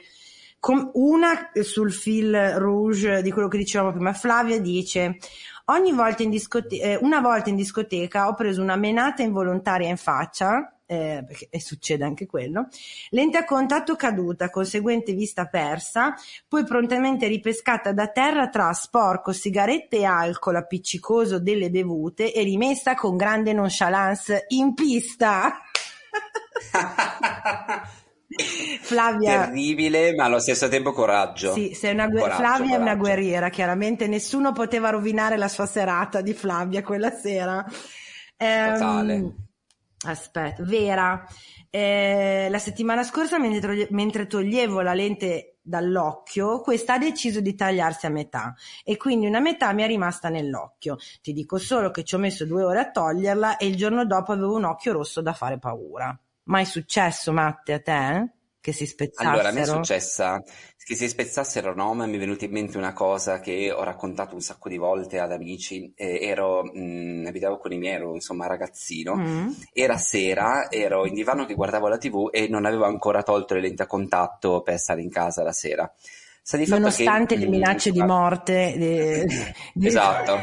com- una sul fil rouge di quello che dicevamo prima. Flavia dice: Ogni volta in discote- eh, una volta in discoteca ho preso una menata involontaria in faccia. eh, perché- e succede anche quello, lente a contatto caduta, conseguente vista persa, poi prontamente ripescata da terra tra sporco, sigarette e alcol appiccicoso delle bevute e rimessa con grande nonchalance in pista. Flavia, Terribile, ma allo stesso tempo coraggio. sì, sei una gue- Coraggio, Flavia è una coraggio. guerriera, chiaramente nessuno poteva rovinare la sua serata di Flavia quella sera. Ehm, Totale. aspetta, Vera, eh, la settimana scorsa mentre toglievo la lente dall'occhio, questa ha deciso di tagliarsi a metà e quindi una metà mi è rimasta nell'occhio. Ti dico solo che ci ho messo due ore a toglierla e il giorno dopo avevo un occhio rosso da fare paura. Mai successo, Matte, a te? Che si spezzassero? Allora, a me è successa che si spezzassero no, ma mi è venuta in mente una cosa che ho raccontato un sacco di volte ad amici. Eh, ero, mh, abitavo con i miei, ero insomma ragazzino. Mm. Era sera, ero in divano che guardavo la TV e non avevo ancora tolto le lenti a contatto per stare in casa la sera. Nonostante che, le mh, minacce di insomma, morte. de- di- Esatto.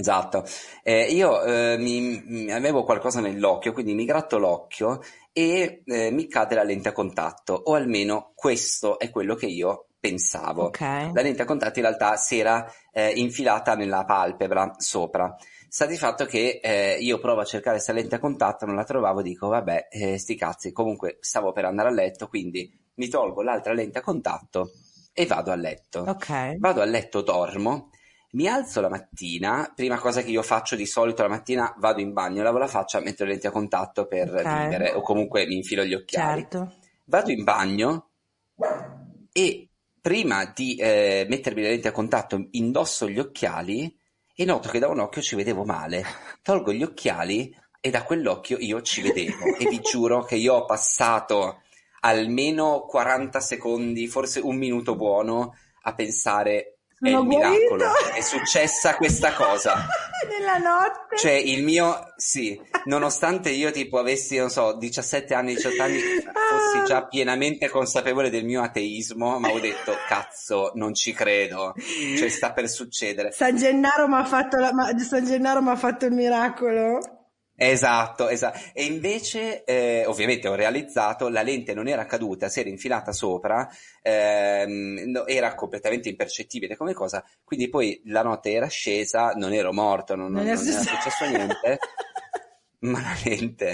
Esatto, Eh, io eh, mi, mi- avevo qualcosa nell'occhio, quindi mi gratto l'occhio e eh, mi cade la lente a contatto, o almeno questo è quello che io pensavo. Ok. La lente a contatto in realtà si era eh, infilata nella palpebra sopra. Sta di fatto che eh, io provo a cercare questa lente a contatto, non la trovavo, dico vabbè, eh, sti cazzi, comunque stavo per andare a letto, quindi mi tolgo l'altra lente a contatto e vado a letto. Ok. Vado a letto, dormo, mi alzo la mattina, prima cosa che io faccio di solito la mattina, vado in bagno, lavo la faccia, metto le lenti a contatto per Ok. ridere o comunque mi infilo gli occhiali. Certo. Vado in bagno e prima di eh, mettermi le lenti a contatto indosso gli occhiali e noto che da un occhio ci vedevo male. Tolgo gli occhiali e da quell'occhio io ci vedevo e vi giuro che io ho passato almeno 40 secondi, forse un minuto buono a pensare è il miracolo, guarito." è successa questa cosa. Nella notte. Cioè, il mio, sì, nonostante io tipo avessi, non so, 17 anni, 18 anni, fossi già pienamente consapevole del mio ateismo, ma ho detto, cazzo, non ci credo, cioè sta per succedere. San Gennaro mi ha fatto, la- ma- San Gennaro m'ha fatto il miracolo. Esatto, esatto. E invece, eh, ovviamente ho realizzato, la lente non era caduta, si era infilata sopra, ehm, no- era completamente impercettibile come cosa, quindi poi la notte era scesa, non ero morto, non, non- Non non era successo- niente, ma la lente...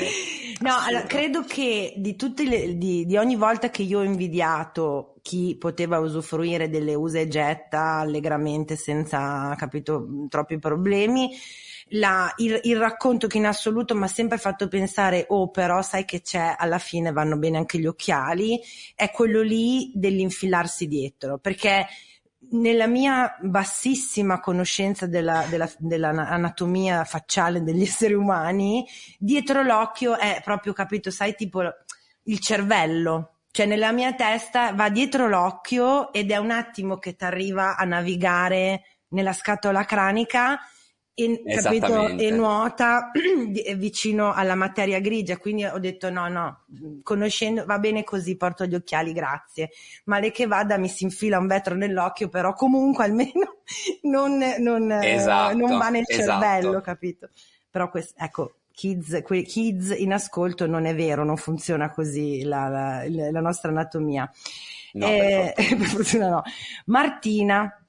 No, allora, credo che di, tutte le, di, di ogni volta che io ho invidiato chi poteva usufruire delle usa e getta allegramente senza, capito, troppi problemi, la- il, il racconto che in assoluto mi ha sempre fatto pensare, oh però sai che c'è, alla fine vanno bene anche gli occhiali, è quello lì dell'infilarsi dietro, perché nella mia bassissima conoscenza della, della, dell'anatomia facciale degli esseri umani, dietro l'occhio è proprio capito, sai, tipo il cervello. Cioè nella mia testa va dietro l'occhio ed è un attimo che ti arriva a navigare nella scatola cranica e, capito, e nuota vicino alla materia grigia. Quindi ho detto no, no, conoscendo va bene così, porto gli occhiali, grazie. Male che vada mi si infila un vetro nell'occhio, però comunque almeno non, non, eh, Esatto, non va nel esatto. cervello, capito? Però questo, ecco, kids, que- kids in ascolto non è vero, non funziona così la, la- la nostra anatomia. No, Eh, per fortuna no. Martina,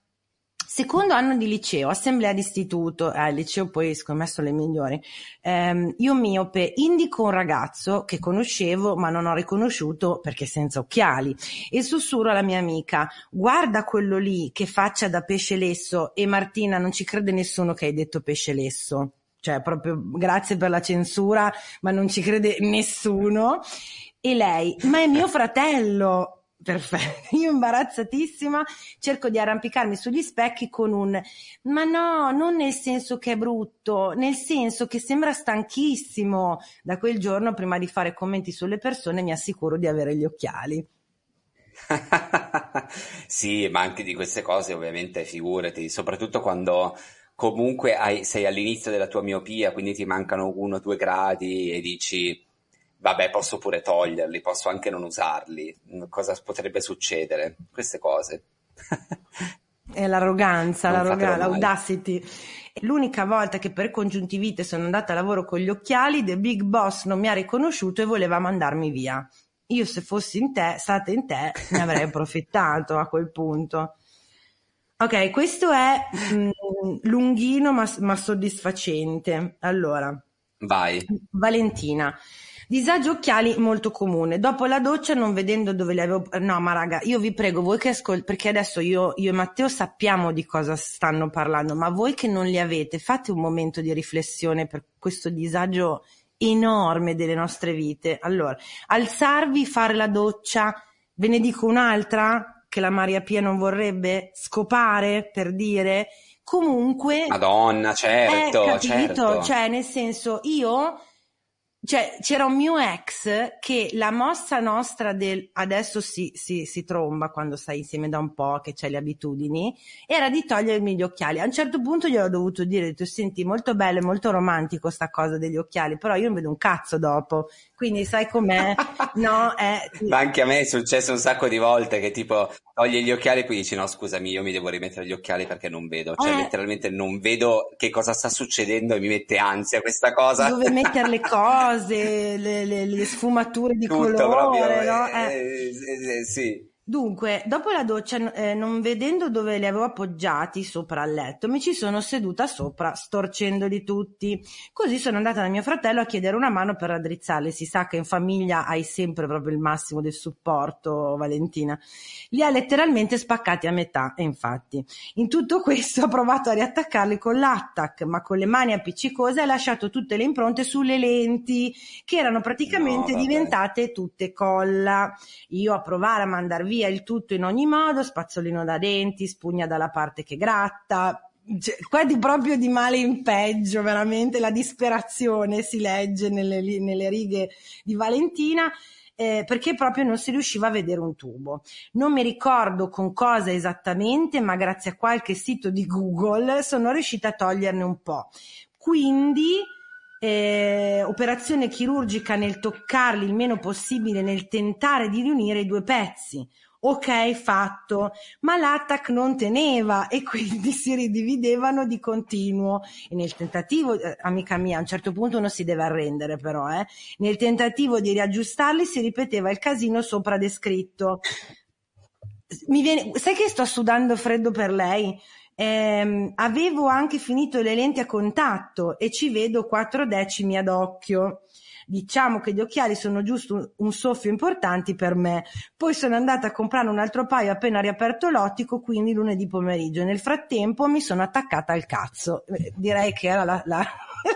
secondo anno di liceo, assemblea d'istituto, eh, il liceo poi scommesso le migliori, ehm, io miope indico un ragazzo che conoscevo ma non ho riconosciuto perché senza occhiali e sussurro alla mia amica, guarda quello lì che faccia da pesce lesso e Martina non ci crede nessuno che hai detto pesce lesso. Cioè, proprio grazie per la censura, ma non ci crede nessuno. E lei, ma è mio fratello. Perfetto, io imbarazzatissima cerco di arrampicarmi sugli specchi con un ma no, non nel senso che è brutto, nel senso che sembra stanchissimo. Da quel giorno, prima di fare commenti sulle persone, mi assicuro di avere gli occhiali. sì, ma anche di queste cose ovviamente figurati, soprattutto quando comunque hai, sei all'inizio della tua miopia, quindi ti mancano uno o due gradi e dici vabbè posso pure toglierli, posso anche non usarli, cosa potrebbe succedere? Queste cose. È l'arroganza, l'arroganza l'audacity. L'unica volta che per congiuntivite sono andata a lavoro con gli occhiali, The Big Boss non mi ha riconosciuto e voleva mandarmi via. Io se fossi in te, state in te, ne avrei approfittato a quel punto. Ok, questo è mh, mm, lunghino ma, ma soddisfacente. Allora, vai. Valentina. Disagio occhiali molto comune. Dopo la doccia, non vedendo dove li avevo. No, ma raga, io vi prego, voi che ascoltate, perché adesso io, io, e Matteo sappiamo di cosa stanno parlando, ma voi che non li avete, fate un momento di riflessione per questo disagio enorme delle nostre vite. Allora, alzarvi, fare la doccia, ve ne dico un'altra che la Maria Pia non vorrebbe scopare per dire. Comunque. Madonna, certo, eh, capito? certo. Cioè, nel senso, io cioè, c'era un mio ex che la mossa nostra del adesso si, si, si tromba quando stai insieme da un po', che c'hai le abitudini, era di togliermi gli occhiali. A un certo punto gliel'ho dovuto dire, tu senti, molto bello e molto romantico sta cosa degli occhiali, però io non vedo un cazzo dopo. Quindi sai com'è? no, è... Ma anche a me è successo un sacco di volte che tipo togli gli occhiali e poi dici no scusami io mi devo rimettere gli occhiali perché non vedo. Cioè eh... letteralmente non vedo che cosa sta succedendo e mi mette ansia questa cosa. Dove mettere le cose le, le, le sfumature di Tutto colore, proprio, no? Eh, eh, eh, sì. Dunque, dopo la doccia, eh, non vedendo dove li avevo appoggiati sopra al letto, mi ci sono seduta sopra, storcendoli tutti. Così sono andata da mio fratello a chiedere una mano per raddrizzarli. Si sa che in famiglia hai sempre proprio il massimo del supporto, Valentina. Li ha letteralmente spaccati a metà, e infatti. In tutto questo ha provato a riattaccarli con l'attack, ma con le mani appiccicose ha lasciato tutte le impronte sulle lenti, che erano praticamente no, diventate tutte colla. Io a provare a mandar via via il tutto in ogni modo, spazzolino da denti, spugna dalla parte che gratta, cioè, qua di proprio di male in peggio, veramente la disperazione si legge nelle, nelle righe di Valentina. Eh, perché proprio non si riusciva a vedere un tubo. Non mi ricordo con cosa esattamente, ma grazie a qualche sito di Google sono riuscita a toglierne un po'. Quindi eh, operazione chirurgica nel toccarli il meno possibile, nel tentare di riunire i due pezzi ok, fatto, ma l'attack non teneva e quindi si ridividevano di continuo e nel tentativo, eh, amica mia, a un certo punto uno si deve arrendere però, eh, nel tentativo di riaggiustarli si ripeteva il casino sopra descritto. Mi viene, sai che sto sudando freddo per lei? Eh, avevo anche finito le lenti a contatto e ci vedo quattro decimi ad occhio. Diciamo che gli occhiali sono giusto un, un soffio importanti per me. Poi sono andata a comprare un altro paio appena riaperto l'ottico, quindi lunedì pomeriggio. Nel frattempo mi sono attaccata al cazzo. Eh, direi che era la, la,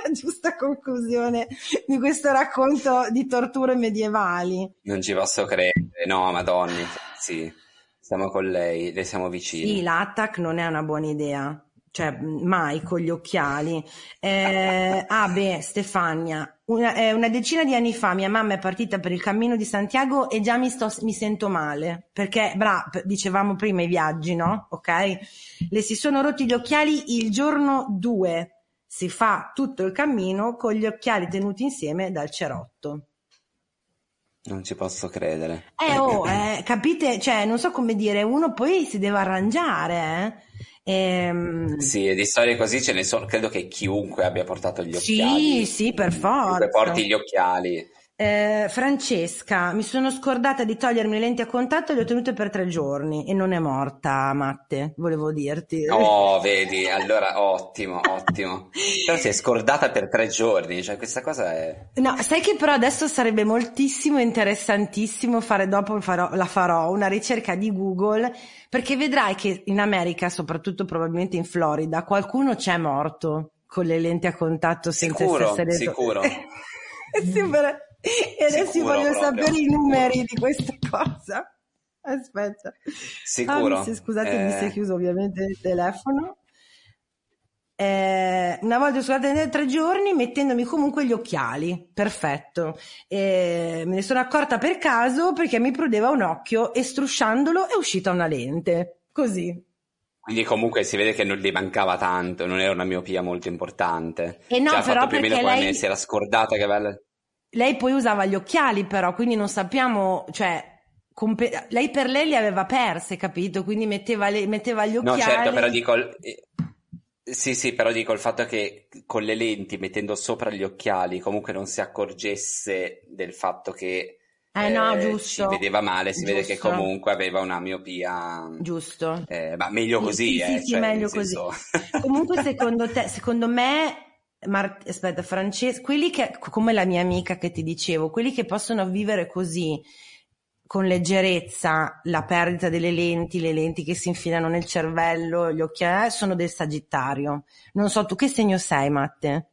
la giusta conclusione di questo racconto di torture medievali. Non ci posso credere, no, madonna, sì. Stiamo con lei, le siamo vicini. Sì, l'attack non è una buona idea cioè mai con gli occhiali. Eh, ah beh, Stefania, una, eh, una, decina di anni fa mia mamma è partita per il cammino di Santiago e già mi, sto, mi sento male, perché, bra, dicevamo prima i viaggi, no? Ok? Le si sono rotti gli occhiali il giorno 2. Si fa tutto il cammino con gli occhiali tenuti insieme dal cerotto. Non ci posso credere. Eh, oh, eh, capite? Cioè, non so come dire, uno poi si deve arrangiare, eh? Ehm... Sì, e di storie così ce ne sono, credo che chiunque abbia portato gli occhiali. Sì, sì, per forza. Chiunque porti gli occhiali. Eh, Francesca, mi sono scordata di togliermi le lenti a contatto e le ho tenute per tre giorni e non è morta, Matte, volevo dirti. Oh, vedi, allora ottimo, ottimo. Però si è scordata per tre giorni, cioè questa cosa è... No, sai che però adesso sarebbe moltissimo interessantissimo fare dopo, farò, la farò, una ricerca di Google, perché vedrai che in America, soprattutto probabilmente in Florida, qualcuno c'è morto con le lenti a contatto senza sicuro, essere... Sicuro, sicuro. E adesso Sicuro voglio proprio. sapere i numeri di questa cosa. Aspetta. Sicuro. Ah, scusate, eh... mi si è chiuso ovviamente il telefono. Eh, una volta scusate tre giorni mettendomi comunque gli occhiali, perfetto. Eh, me ne sono accorta per caso perché mi prudeva un occhio e strusciandolo è uscita una lente, così. Quindi comunque si vede che non gli mancava tanto, non era una miopia molto importante. E eh no, cioè, però più o meno lei... si era scordata che aveva... Lei poi usava gli occhiali però, quindi non sappiamo, cioè Compe- lei per lei li aveva perse, capito? Quindi metteva, le- metteva gli occhiali. No, certo, però dico. Eh, sì, sì, però dico il fatto che con le lenti, mettendo sopra gli occhiali, comunque non si accorgesse del fatto che eh no, eh, giusto. si vedeva male, si giusto. vede che comunque aveva una miopia. Giusto. Eh, ma meglio così, sì, eh. Sì, cioè, meglio senso... così. comunque, secondo te, secondo me. Mar- aspetta, Francesco, quelli che, come la mia amica che ti dicevo, quelli che possono vivere così, con leggerezza la perdita delle lenti, le lenti che si infilano nel cervello, gli occhiali, sono del Sagittario. Non so tu che segno sei, Matte?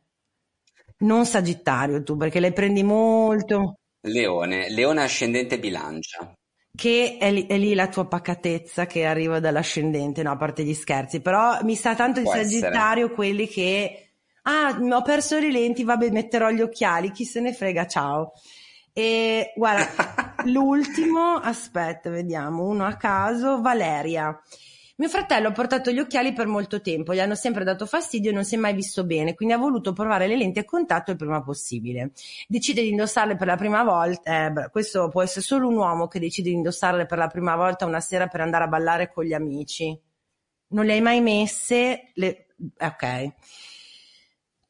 Non Sagittario tu, perché le prendi molto. Leone, Leone ascendente bilancia. Che è lì, è lì, la tua pacatezza che arriva dall'ascendente, no, a parte gli scherzi, però mi sa tanto di Sagittario essere. quelli che, ah, ho perso le lenti, vabbè, metterò gli occhiali, chi se ne frega, ciao. E guarda, l'ultimo, aspetta, vediamo, uno a caso, Valeria. Mio fratello ha portato gli occhiali per molto tempo, gli hanno sempre dato fastidio e non si è mai visto bene, quindi ha voluto provare le lenti a contatto il prima possibile. Decide di indossarle per la prima volta, eh, questo può essere solo un uomo che decide di indossarle per la prima volta una sera per andare a ballare con gli amici. Non le hai mai messe? Le... Ok.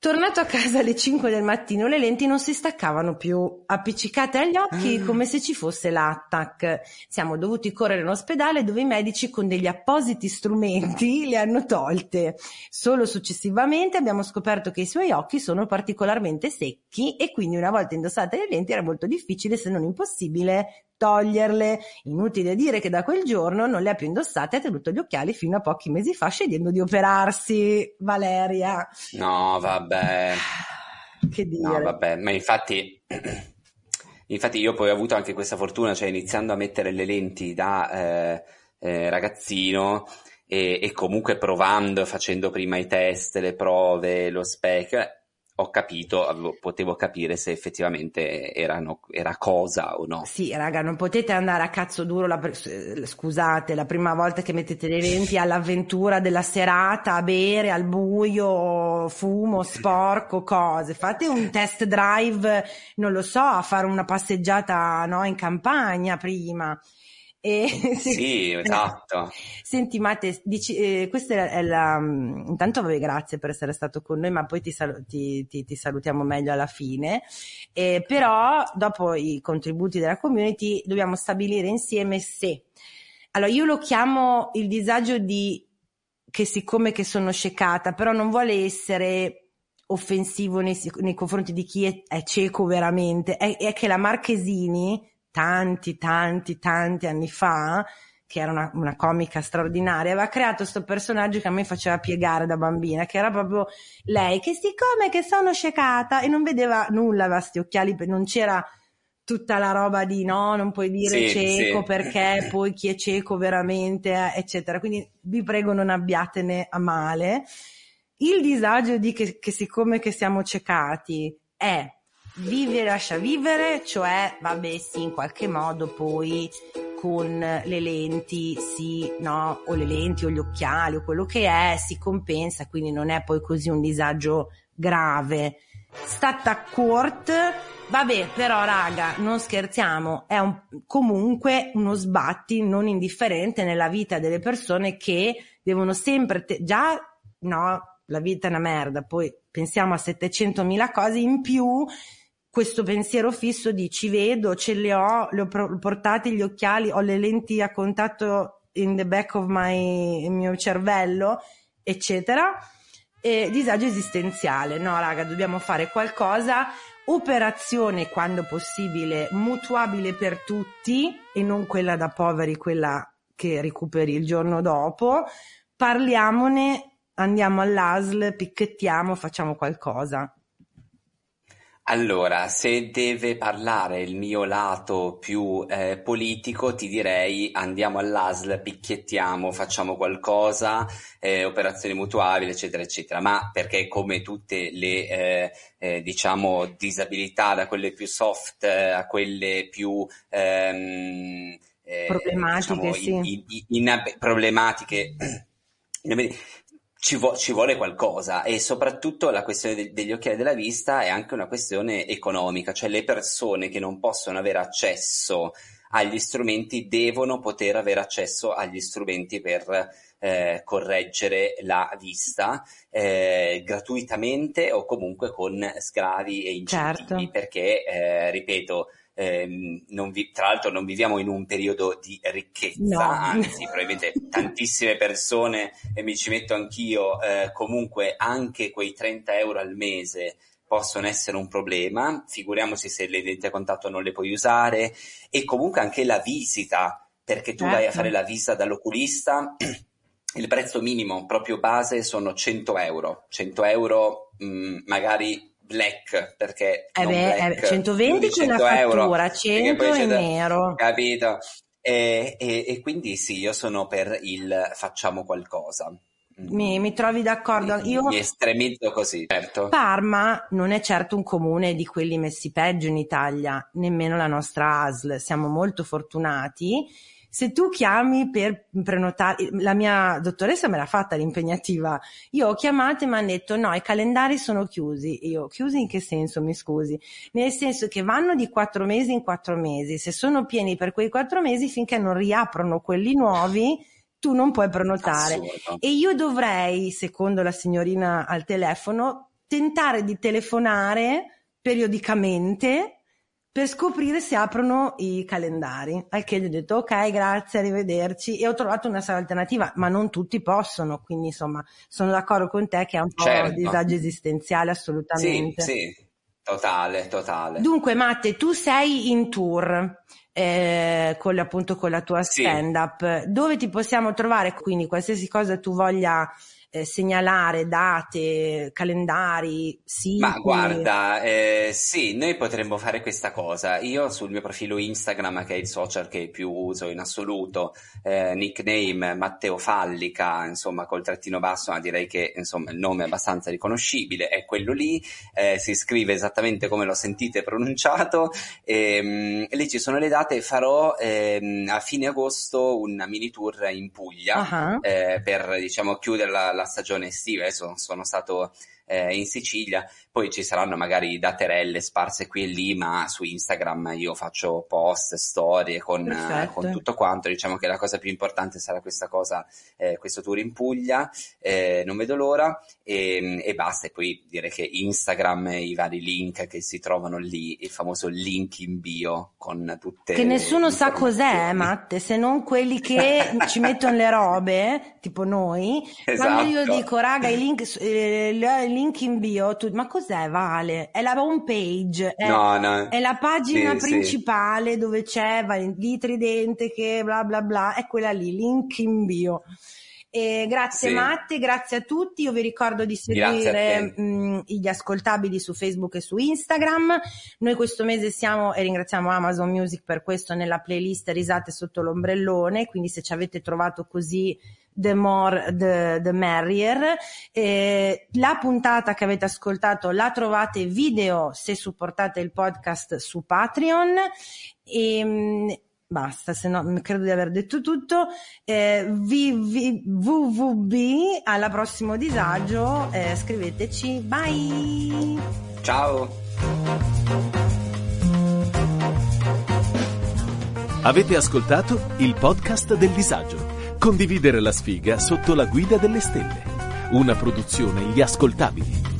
Tornato a casa alle 5 del mattino, le lenti non si staccavano più, appiccicate agli occhi Ah. come se ci fosse l'attack. Siamo dovuti correre in ospedale dove i medici con degli appositi strumenti le hanno tolte. Solo successivamente abbiamo scoperto che i suoi occhi sono particolarmente secchi e quindi una volta indossate le lenti era molto difficile se non impossibile toglierle. Inutile dire che da quel giorno non le ha più indossate e ha tenuto gli occhiali fino a pochi mesi fa scegliendo di operarsi. Valeria. No, vabbè. Che dire. No, vabbè, ma infatti, infatti io poi ho avuto anche questa fortuna, cioè iniziando a mettere le lenti da eh, eh, ragazzino e, e comunque provando, facendo prima i test, le prove, lo specchio, eh, ho capito, avevo- potevo capire se effettivamente erano, era cosa o no. Sì, raga, non potete andare a cazzo duro, la scusate, la prima volta che mettete le lenti all'avventura della serata a bere al buio, fumo, sporco, cose. Fate un test drive, non lo so, a fare una passeggiata no, in campagna prima. E, Sì, esatto. Senti Matte, dici, eh, questa è la, mm, intanto vabbè, grazie per essere stato con noi, ma poi ti, salu- ti- ti- ti salutiamo meglio alla fine. Eh, però dopo i contributi della community dobbiamo stabilire insieme se. Allora io lo chiamo il disagio di che siccome che sono scecata, però non vuole essere offensivo nei, nei confronti di chi è, è cieco veramente, è, è che la Marchesini tanti, tanti, tanti anni fa, che era una, una comica straordinaria, aveva creato questo personaggio che a me faceva piegare da bambina, che era proprio lei, che siccome che sono scecata e non vedeva nulla, aveva sti occhiali, non c'era tutta la roba di no, non puoi dire Sì, cieco sì. perché poi chi è cieco veramente, eh, eccetera. Quindi vi prego non abbiatene a male. Il disagio di che, che siccome che siamo ciecati è vive lascia vivere, cioè vabbè sì, in qualche modo poi con le lenti si, no, o le lenti o gli occhiali o quello che è, si compensa, quindi non è poi così un disagio grave. Stata court, vabbè, però raga, non scherziamo, è un- comunque uno sbatti non indifferente nella vita delle persone che devono sempre, te- già, no, la vita è una merda, poi pensiamo a 700.000 cose in più, questo pensiero fisso di ci vedo, ce le ho, le ho portati gli occhiali, ho le lenti a contatto in the back of my, mio cervello, eccetera. E disagio esistenziale, no raga, dobbiamo fare qualcosa, operazione quando possibile, mutuabile per tutti e non quella da poveri, quella che recuperi il giorno dopo. Parliamone, andiamo all'ASL, picchettiamo, facciamo qualcosa. Allora, se deve parlare il mio lato più eh, politico, ti direi andiamo all'ASL, picchiettiamo, facciamo qualcosa, eh, operazioni mutuabili, eccetera, eccetera. Ma perché come tutte le, eh, eh diciamo, disabilità, da quelle più soft eh, a quelle più... Ehm, eh, problematiche, diciamo, sì. in, in, in, problematiche ci, vo- ci, vuole qualcosa e soprattutto la questione de- degli occhiali della vista è anche una questione economica, cioè le persone che non possono avere accesso agli strumenti devono poter avere accesso agli strumenti per eh, correggere la vista eh, gratuitamente o comunque con sgravi e incentivi certo. perché, eh, ripeto, ehm, vi, tra l'altro non viviamo in un periodo di ricchezza, no. anzi probabilmente tantissime persone, e mi ci metto anch'io, eh, comunque anche quei 30 euro al mese possono essere un problema, figuriamoci se le identità contatto non le puoi usare e comunque anche la visita, perché tu certo. vai a fare la visita dall'oculista, il prezzo minimo proprio base sono 100 euro, 100 euro mh, mm, magari black perché eh beh, black, eh, 120 con la fattura 100 è nero capito e, e, e, quindi sì io sono per il facciamo qualcosa mi, mi trovi d'accordo? Io mi estremizzo così, certo. Parma non è certo un comune di quelli messi peggio in Italia, nemmeno la nostra ASL. Siamo molto fortunati se tu chiami per prenotare, la mia dottoressa me l'ha fatta l'impegnativa, io ho chiamato e mi hanno detto no, i calendari sono chiusi. Io, chiusi in che senso, mi scusi? Nel senso che vanno di quattro mesi in quattro mesi, se sono pieni per quei quattro mesi finché non riaprono quelli nuovi, tu non puoi prenotare. Assurdo. E io dovrei, secondo la signorina al telefono, tentare di telefonare periodicamente per scoprire se aprono i calendari. Al che gli ho detto ok, grazie, arrivederci. E ho trovato una sala alternativa, ma non tutti possono, quindi insomma sono d'accordo con te che è un po' certo. disagio esistenziale assolutamente. Sì, sì, totale, totale. Dunque Matte, tu sei in tour. Eh, con, appunto con la tua stand up sì. dove ti possiamo trovare quindi qualsiasi cosa tu voglia eh, segnalare date, calendari, siti? Ma guarda, eh, sì, noi potremmo fare questa cosa. Io sul mio profilo Instagram, che è il social che più uso in assoluto, eh, nickname Matteo Fallica, insomma col trattino basso, ma direi che insomma il nome è abbastanza riconoscibile, è quello lì, eh, si scrive esattamente come lo sentite pronunciato, e, ehm, e lì ci sono le date, farò ehm, a fine agosto un mini tour in Puglia uh-huh. per diciamo chiudere la la stagione estiva, adesso sono stato eh, in Sicilia, poi ci saranno magari daterelle sparse qui e lì, ma su Instagram io faccio post, storie con, eh, con tutto quanto, diciamo che la cosa più importante sarà questa cosa, eh, questo tour in Puglia, eh, non vedo l'ora e, e, basta, e poi dire che Instagram e i vari link che si trovano lì, il famoso link in bio con tutte Che nessuno sa cos'è, Matte, se non quelli che ci mettono le robe, tipo noi, esatto. quando io esatto. dico raga i link, eh, link in bio, tu, ma cos'è Vale? È la home page, è, no, no. è la pagina sì, principale sì. dove c'è di Tridente che bla bla bla, è quella lì, link in bio. E grazie sì. Matte, grazie a tutti. Io vi ricordo di seguire mh, gli ascoltabili su Facebook e su Instagram. Noi questo mese siamo e ringraziamo Amazon Music per questo nella playlist Risate sotto l'ombrellone. Quindi se ci avete trovato così the more the, the merrier. Eh, la puntata che avete ascoltato la trovate video se supportate il podcast su Patreon. E, ehm, basta, se no credo di aver detto tutto. Eh, v, VVB, alla prossimo disagio, eh, scriveteci. Bye! Ciao! Avete ascoltato il podcast del disagio Condividere la sfiga sotto la guida delle stelle. Una produzione Gli Ascoltabili.